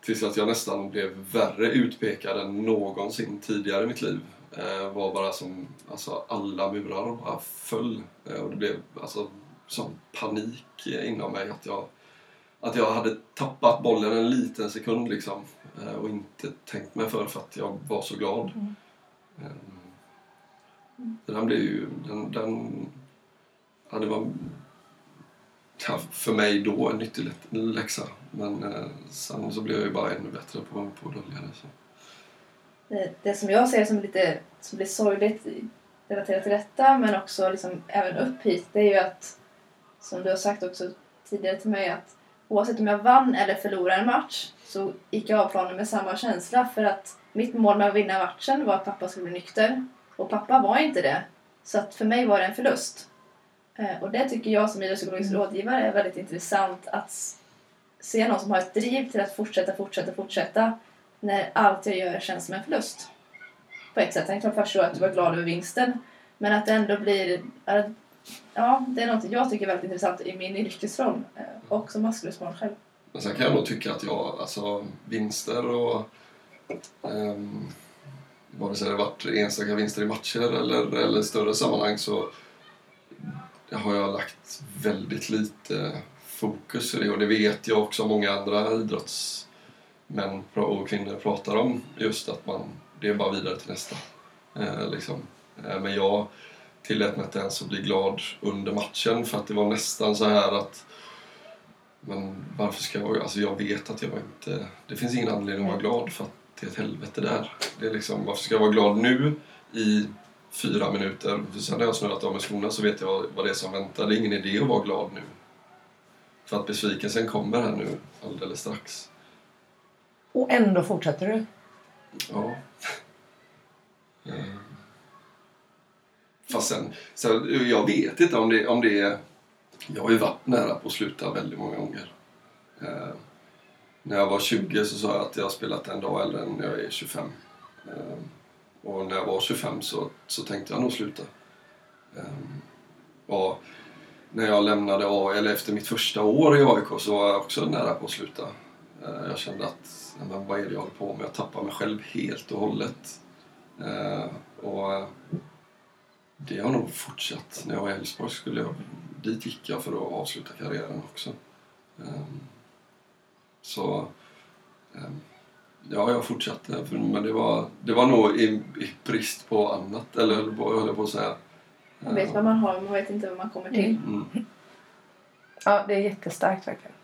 tills att jag nästan blev värre utpekad än någonsin tidigare i mitt liv. Eh, var bara som, alltså alla murar bara föll eh, och det blev alltså sån panik inom mig att jag, att jag hade tappat bollen en liten sekund liksom eh, och inte tänkt mig för för att jag var så glad. Mm. Eh, den blev ju... Den, den, ja, det var för mig då en nyttig läxa. Men eh, sen så blev jag ju bara ännu bättre på, på att dölja det. Så. Det, det som jag ser som lite som blir sorgligt relaterat till detta men också liksom även upp hit det är ju att som du har sagt också tidigare till mig att oavsett om jag vann eller förlorade en match så gick jag av planen med samma känsla för att mitt mål med att vinna matchen var att pappa skulle bli nykter och pappa var inte det. Så att för mig var det en förlust. Eh, och det tycker jag som idrottspsykologisk mm. rådgivare är väldigt intressant att se någon som har ett driv till att fortsätta, fortsätta, fortsätta när allt jag gör känns som en förlust. På ett sätt. Jag kan förstå att du var glad över vinsten. Men att det ändå blir... Ja, det är något jag tycker är väldigt intressant i min yrkesroll eh, och som maskrosbarn själv. Men sen kan jag nog tycka att jag, alltså vinster och um, vare sig det varit enstaka vinster i matcher eller, eller större sammanhang så har jag lagt väldigt lite fokus i det och det vet jag också många andra idrottsmän och kvinnor pratar om. Just att man, det är bara vidare till nästa. Eh, liksom. eh, men jag tillät mig inte ens att bli glad under matchen för att det var nästan så här att men varför ska jag... Alltså jag vet att jag inte... Det finns ingen anledning att vara glad för att det är ett helvete där. Det är liksom, varför ska jag vara glad nu i fyra minuter? För sen när jag snurrat av mig skorna så vet jag vad det är som väntar. Det är ingen idé att vara glad nu. För att besvikelsen kommer här nu alldeles strax. Och ändå fortsätter du? Ja. Eh. Fast sen, sen, jag vet inte om det, om det är... Jag har ju varit nära på att sluta väldigt många gånger. När jag var 20 så sa jag att jag har spelat en dag äldre än jag är 25. Eh, och när jag var 25 så, så tänkte jag nog sluta. Eh, och när jag lämnade A, eller efter mitt första år i AIK så var jag också nära på att sluta. Eh, jag kände att, men vad är det jag håller på med? Jag tappar mig själv helt och hållet. Eh, och det har nog fortsatt. När jag var i Elfsborg skulle jag, dit gick jag för att avsluta karriären också. Ehm, så um, ja, jag fortsatte. Men det var, det var nog i, i brist på annat, eller höll på, höll på att säga. Man vet vad man har, man vet inte vad man kommer till. Mm. Ja, det är jättestarkt verkligen.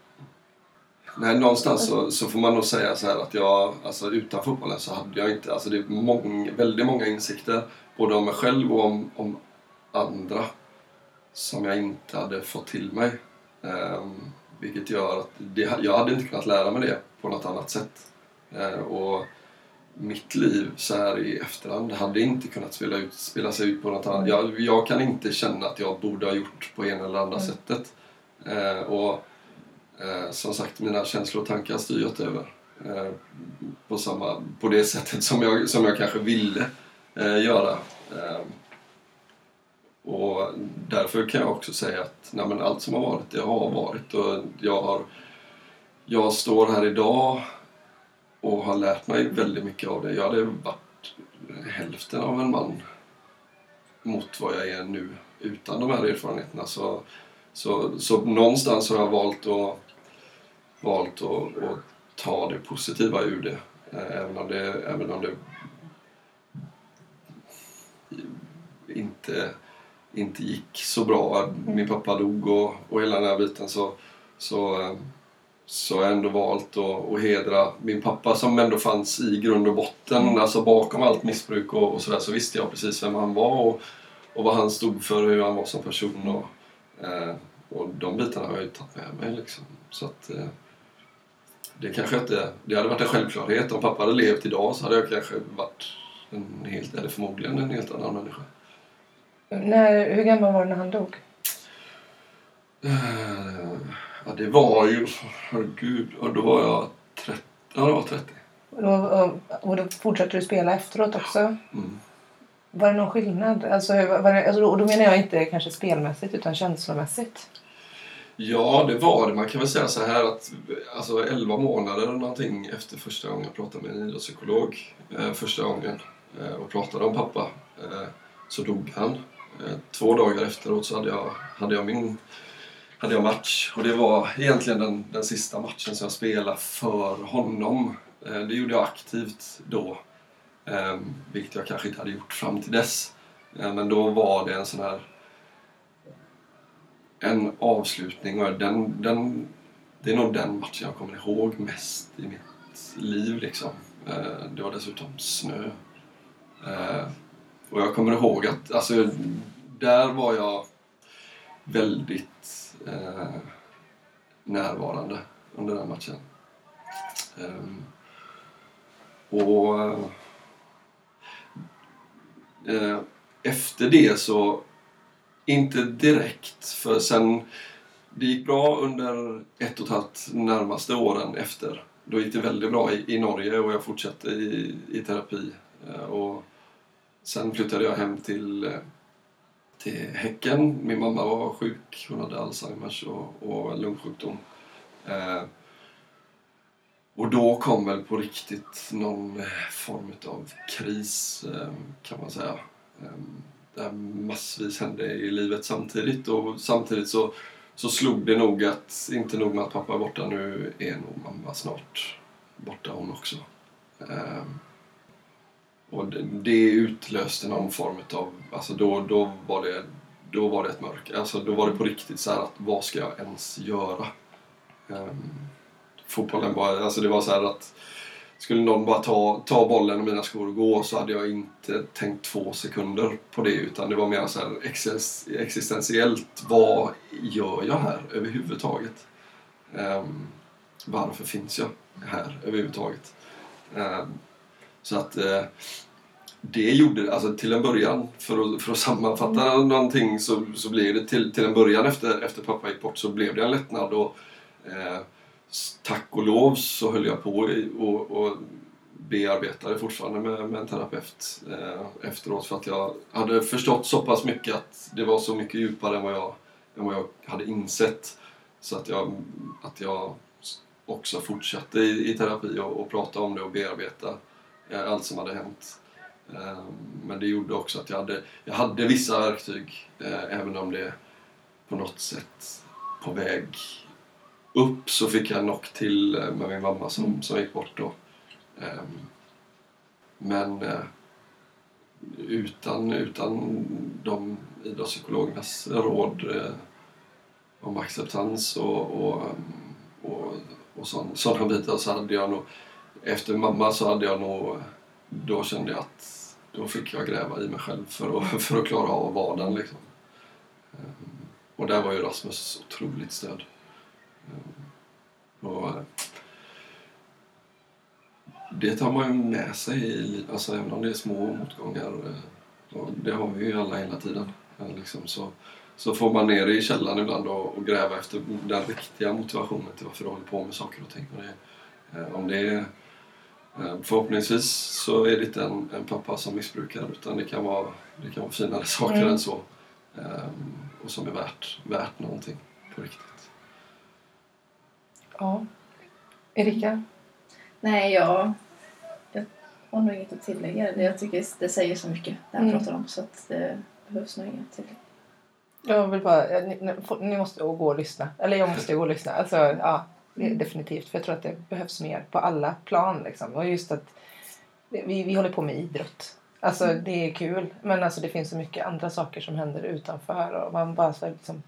Nej, någonstans så, så får man nog säga så här att jag, alltså utan fotbollen så hade jag inte, alltså det är många, väldigt många insikter både om mig själv och om, om andra som jag inte hade fått till mig. Um, vilket gör att det, jag hade inte kunnat lära mig det på något annat sätt. Uh, och mitt liv så här i efterhand hade inte kunnat spela, ut, spela sig ut på något annat jag, jag kan inte känna att jag borde ha gjort på ena eller andra mm. sättet. Uh, och uh, som sagt, mina känslor och tankar styr jag inte över. på, samma, på det sättet som jag, som jag kanske ville eh, göra. Och därför kan jag också säga att nej, men allt som har varit, det har varit. Och jag, har, jag står här idag och har lärt mig väldigt mycket av det. Jag hade varit hälften av en man mot vad jag är nu utan de här erfarenheterna. Så, så, så någonstans har jag valt att, valt att, att ta det positiva ur det. Även om det, även om det inte, inte gick så bra. Min pappa dog och, och hela den här biten så, så, så har jag ändå valt att, att hedra min pappa som ändå fanns i grund och botten. Mm. Alltså bakom allt missbruk och, och sådär så visste jag precis vem han var och, och vad han stod för och hur han var som person. Och, eh, och de bitarna har jag ju tagit med mig liksom. Så att, eh, det kanske inte, det hade varit en självklarhet. Om pappa hade levt idag så hade jag kanske varit en helt, eller förmodligen en helt annan människa. När, hur gammal var du när han dog? Uh, ja, det var ju... Herregud, då var jag 30. Ja, det var 30. Och då, och, och då fortsatte du spela efteråt också? Mm. Var det någon skillnad? Alltså, var det, alltså, och då menar jag inte kanske spelmässigt utan känslomässigt. Ja, det var det. Man kan väl säga så här att alltså 11 månader någonting efter första gången jag pratade med en idrottspsykolog eh, första gången eh, och pratade om pappa eh, så dog han. Eh, två dagar efteråt så hade jag, hade jag min hade jag match och det var egentligen den, den sista matchen som jag spelade för honom. Eh, det gjorde jag aktivt då, ehm, vilket jag kanske inte hade gjort fram till dess. Eh, men då var det en sån här en avslutning och den, den, det är nog den matchen jag kommer ihåg mest i mitt liv. Liksom. Det var dessutom snö. Och jag kommer ihåg att alltså, där var jag väldigt eh, närvarande under den matchen. Um, och eh, efter det så, inte direkt, för sen det gick bra under ett och ett halvt närmaste åren efter. Då gick det väldigt bra i, i Norge och jag fortsatte i, i terapi. Eh, och sen flyttade jag hem till eh, till Häcken. Min mamma var sjuk, hon hade Alzheimers och, och lungsjukdom. Eh, och då kom väl på riktigt någon eh, form av kris eh, kan man säga. Eh, där massvis hände i livet samtidigt och samtidigt så så slog det nog att, inte nog med att pappa är borta, nu är nog mamma snart borta hon också. Ehm, och det, det utlöste någon form av, alltså då, då var det då var det ett mörker. Alltså då var det på riktigt så här att vad ska jag ens göra? Um, fotbollen bara, alltså det var så här att skulle någon bara ta, ta bollen och mina skor och gå så hade jag inte tänkt två sekunder på det utan det var mer så här existentiellt. Vad gör jag här överhuvudtaget? Um, varför finns jag här överhuvudtaget? Um, så att uh, det gjorde, alltså till en början, för att, för att sammanfatta mm. någonting så, så blev det till, till en början efter, efter pappa gick bort så blev det en lättnad och eh, tack och lov så höll jag på och, och bearbetade fortfarande med, med en terapeut eh, efteråt för att jag hade förstått så pass mycket att det var så mycket djupare än vad jag, än vad jag hade insett. Så att jag, att jag också fortsatte i, i terapi och, och prata om det och bearbeta eh, Eh, allt som hade hänt. Eh, men det gjorde också att jag hade, jag hade vissa verktyg eh, även om det på något sätt på väg upp så fick jag knock till med min mamma som, mm. som gick bort då. Men utan, utan de idrottspsykologernas råd om acceptans och, och, och, och sådana bitar så hade jag nog efter mamma så hade jag nog då kände jag att då fick jag gräva i mig själv för att, [laughs] för att klara av vardagen. Liksom. Ehm, och där var ju Rasmus otroligt stöd. Ehm, och eh, det tar man ju med sig, alltså även om det är små motgångar. Eh, och det har vi ju alla hela tiden. Eh, liksom, så, så får man ner i källaren ibland och, och gräva efter den riktiga motivationen till varför du håller på med saker och ting. Och det, om det är förhoppningsvis så är det inte en, en pappa som missbrukar utan det kan vara, det kan vara finare [laughs] saker mm. än så. Um, och som är värt, värt någonting på riktigt. Ja. Erika? Nej, jag, jag har nog inget att tillägga. Jag tycker det säger så mycket det han mm. pratar om så att det behövs nog inget tillägg. Jag vill bara, ni, ni måste gå och lyssna. Eller jag måste gå och lyssna. Alltså, ja, Mm. Definitivt. För jag tror att det behövs mer på alla plan. Liksom. Och just att vi, vi håller på med idrott. Alltså mm. det är kul. Men alltså det finns så mycket andra saker som händer utanför. Och man bara ska liksom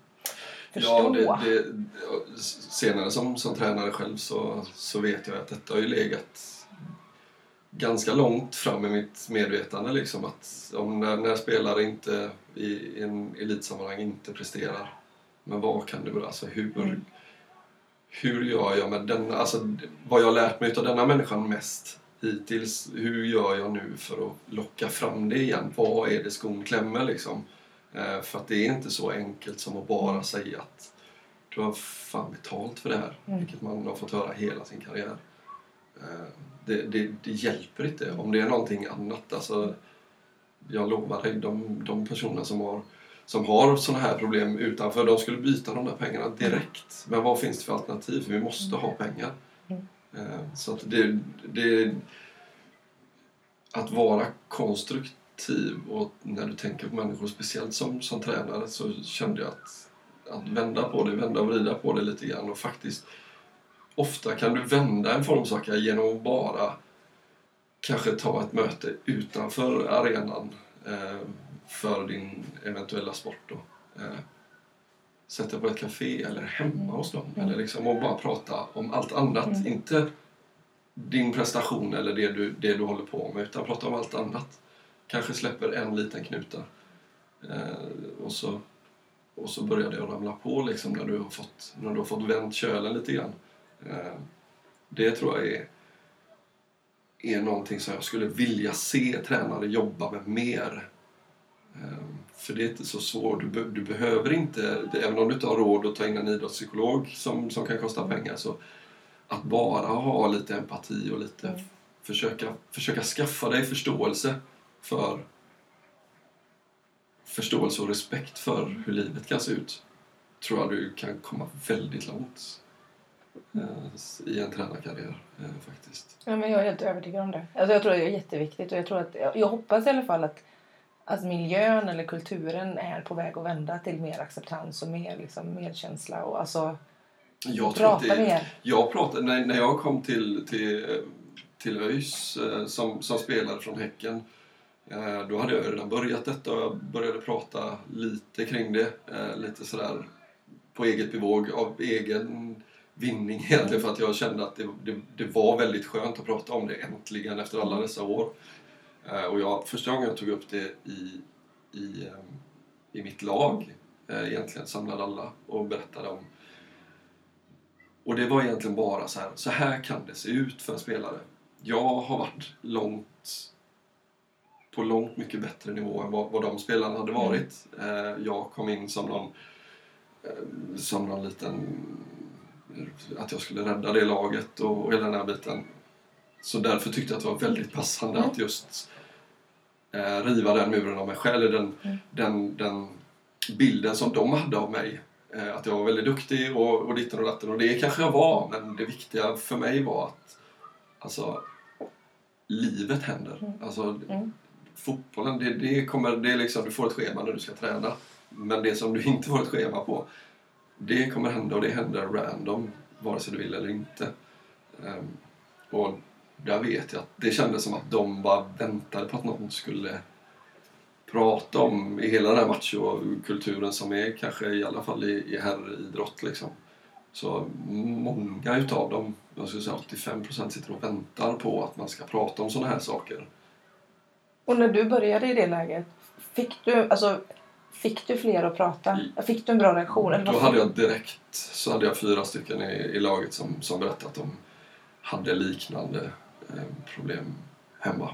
förstå. Ja, det, det, senare som, som tränare själv så, så vet jag att detta har ju legat ganska långt fram i mitt medvetande. Liksom, att om när, när spelare inte i en elitsammanhang inte presterar, men vad kan det bero Alltså hur, mm hur gör jag med denna, alltså vad jag lärt mig av denna människan mest hittills. Hur gör jag nu för att locka fram det igen? Vad är det skon klämmer liksom? Eh, för att det är inte så enkelt som att bara säga att du har fan betalt för det här, mm. vilket man har fått höra hela sin karriär. Eh, det, det, det, hjälper inte om det är någonting annat. Alltså, jag lovar dig, de, de personer som har som har sådana här problem utanför, de skulle byta de där pengarna direkt. Men vad finns det för alternativ? För vi måste ha pengar. Mm. Eh, så att det, det, att vara konstruktiv och när du tänker på människor, speciellt som, som tränare, så kände jag att, att vända på det, vända och vrida på det lite grann och faktiskt ofta kan du vända en formsvacka genom att bara kanske ta ett möte utanför arenan eh, för din eventuella sport. Då. Eh, sätta på ett café eller hemma hos dem. Mm. Eller liksom, och bara prata om allt annat. Mm. Inte din prestation eller det du, det du håller på med, utan prata om allt annat. Kanske släpper en liten knuta. Eh, och, så, och så börjar det att ramla på liksom, när, du har fått, när du har fått vänt kölen lite grann. Eh, det tror jag är, är någonting som jag skulle vilja se tränare jobba med mer för det är inte så svårt. Du, du, behöver inte, även om du inte har råd att ta in en idrottspsykolog som, som kan kosta pengar, så att bara ha lite empati och lite mm. försöka, försöka skaffa dig förståelse för förståelse och respekt för hur livet kan se ut tror jag du kan komma väldigt långt eh, i en tränarkarriär eh, faktiskt. Ja, men jag är helt övertygad om det. Alltså, jag tror det är jätteviktigt och jag, tror att, jag hoppas i alla fall att att miljön eller kulturen är på väg att vända till mer acceptans och mer liksom, medkänsla och alltså Jag prata det, mer. Jag pratade, när, när jag kom till, till, till ÖIS eh, som, som spelare från Häcken eh, då hade jag redan börjat detta och jag började prata lite kring det. eh, Lite sådär på eget bevåg, av egen vinning [laughs] egentligen för att jag kände att det, det, det var väldigt skönt att prata om det äntligen efter alla dessa år. Eh, Och jag, första gången jag tog upp det i, i, eh, i mitt lag, eh, egentligen samlade alla och berättade om och det var egentligen bara så här, så här kan det se ut för en spelare. Jag har varit långt på långt mycket bättre nivå än vad, vad de spelarna hade varit. Eh, jag kom in som någon, som någon liten... Att jag skulle rädda det laget och, och hela den här biten. Så därför tyckte jag att det var väldigt passande att just eh, riva den muren av mig själv. eller Den, den, den bilden som de hade av mig. Eh, att jag var väldigt duktig och, och ditten och datten. Och det kanske jag var, men det viktiga för mig var att alltså, livet händer. Alltså, Mm. Fotbollen, det, det kommer, det är liksom, du får ett schema när du ska träna. Men det som du inte får ett schema på, det kommer hända och det händer random, vare sig du vill eller inte. Ehm, och där vet jag att det kändes som att de bara väntade på att någon skulle prata om i hela den här machokulturen som är kanske i alla fall i, i herridrott liksom. Så många utav dem, jag skulle säga 85% sitter och väntar på att man ska prata om sådana här saker. Och när du började i det läget, fick du, alltså, fick du fler att prata? Fick du en bra reaktion? Eller Då hade jag direkt så hade jag fyra stycken i, i laget som, som berättade att de hade liknande problem hemma.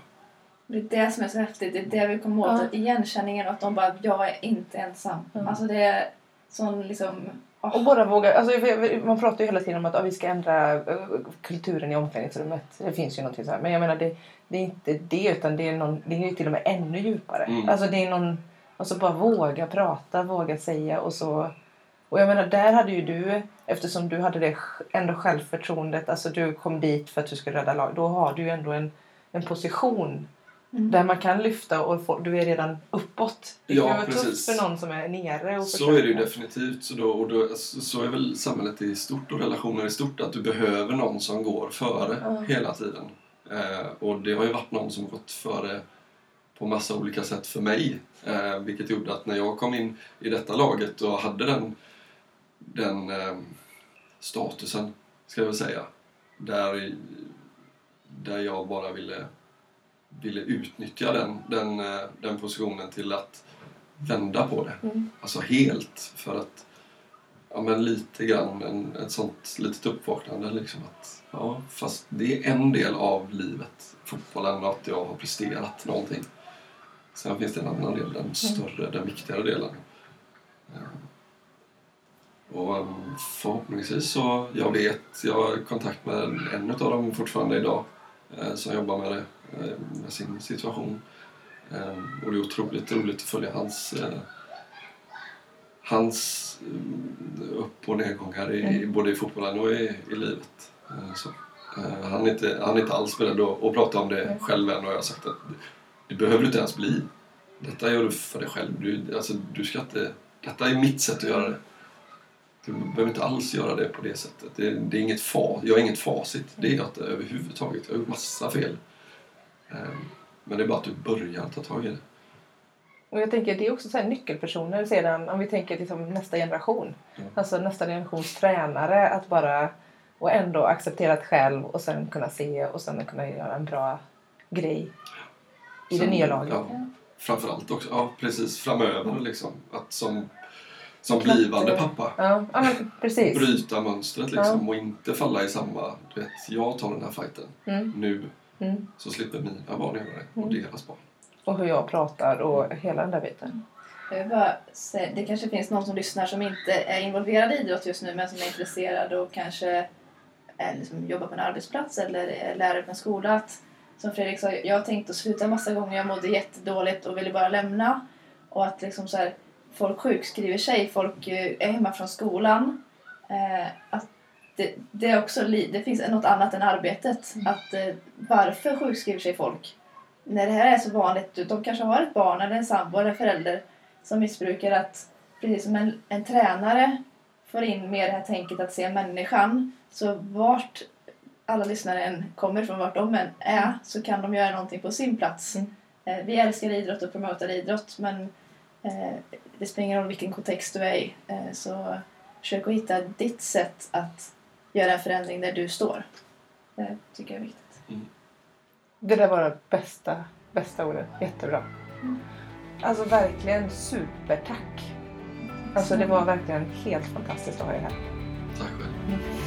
Det är det som är så häftigt. Det är det vi kommer åt. Ja. Igenkänningen och att de bara, jag är inte ensam. Mm. Alltså det är sån liksom... åh. Och bara våga, alltså, man pratar ju hela tiden om att ja, vi ska ändra eh, kulturen i omklädningsrummet. Det finns ju någonting så här. Men jag menar det, det är inte det utan det är, någon, det är ju till och med ännu djupare. Mm. Alltså det är någon, alltså bara våga prata, våga säga och så. Och jag menar där hade ju du, eftersom du hade det ändå självförtroendet, alltså du kom dit för att du skulle rädda lag. Då har du ju ändå en, en position Mm. där man kan lyfta och få, du är redan uppåt. Det kan Ja, vara tufft precis. för någon som är nere. Och Så är det ju definitivt. Så, då, och då, så så är väl samhället i stort och relationer i stort att du behöver någon som går före Ja. hela tiden. Eh, och det har ju varit någon som gått före på massa olika sätt för mig. Eh, vilket gjorde att när jag kom in i detta laget och hade den, den eh, statusen, ska jag väl säga, där, där jag bara ville, ville utnyttja den, den, eh, den positionen till att vända på det. Mm. Alltså helt. För att, ja men lite grann, en, ett sånt litet uppvaknande liksom att, ja fast det är en del av livet, fotbollen, att jag har presterat någonting. Sen finns det en annan del, den större, den viktigare delen. Eh, Och förhoppningsvis så, jag vet, jag har kontakt med en av dem fortfarande idag eh, som jobbar med det, eh, med sin situation. Eh, Och det är otroligt roligt att följa hans, eh, hans upp och nedgångar i, både i fotbollen och i, i livet. Så. Han, är inte, han är inte alls beredd att, att prata om det själv än och jag har sagt att det behöver du inte ens bli. Detta gör du för dig själv. Du, alltså, du ska inte, detta är mitt sätt att göra det. Du behöver inte alls göra det på det sättet. Det, det är inget fa, jag är inget facit. Det är jag inte överhuvudtaget. Jag har gjort massa fel. Eh, Men det är bara att du börjar ta tag i det. Och jag tänker det är också så här nyckelpersoner sedan, om vi tänker liksom nästa generation. Mm. Alltså nästa generations tränare att bara och ändå acceptera det själv och sen kunna se och sen kunna göra en bra grej i det Sen- nya laget. Ja, framförallt också, ja precis framöver liksom. Att som, som Klart, blivande eh, pappa Ja, ja men precis. bryta mönstret liksom och inte falla i samma, du vet, jag tar den här fighten Mm. nu Mm. så slipper mina barn göra det och deras barn. Och hur jag pratar och hela den där biten. Bara det kanske finns någon som lyssnar som inte är involverad i idrott just nu men som är intresserad och kanske är, liksom, jobbar på en arbetsplats eller är lärare på en skola. Att, som Fredrik sa, jag har tänkt att sluta massa gånger. Jag mådde jättedåligt och ville bara lämna. Och att liksom så här, folk sjukskriver sig, folk eh, är hemma från skolan. Eh, att det, det, är också, det finns något annat än arbetet. Att, eh, varför sjukskriver sig folk? när det här är så vanligt, de kanske har ett barn eller en sambo eller en förälder som missbrukar att precis som en, en tränare får in mer det här tänket att se människan så vart alla lyssnare än kommer från, vart de än är, så kan de göra någonting på sin plats. Mm. Vi älskar idrott och promotar idrott men det spelar ingen roll vilken kontext du är i. Eh, så försök att hitta ditt sätt att göra en förändring där du står. Det tycker jag är viktigt. Det där var det bästa, bästa ordet. Jättebra. Alltså verkligen supertack. Alltså det var verkligen helt fantastiskt att ha er här. Tack själv.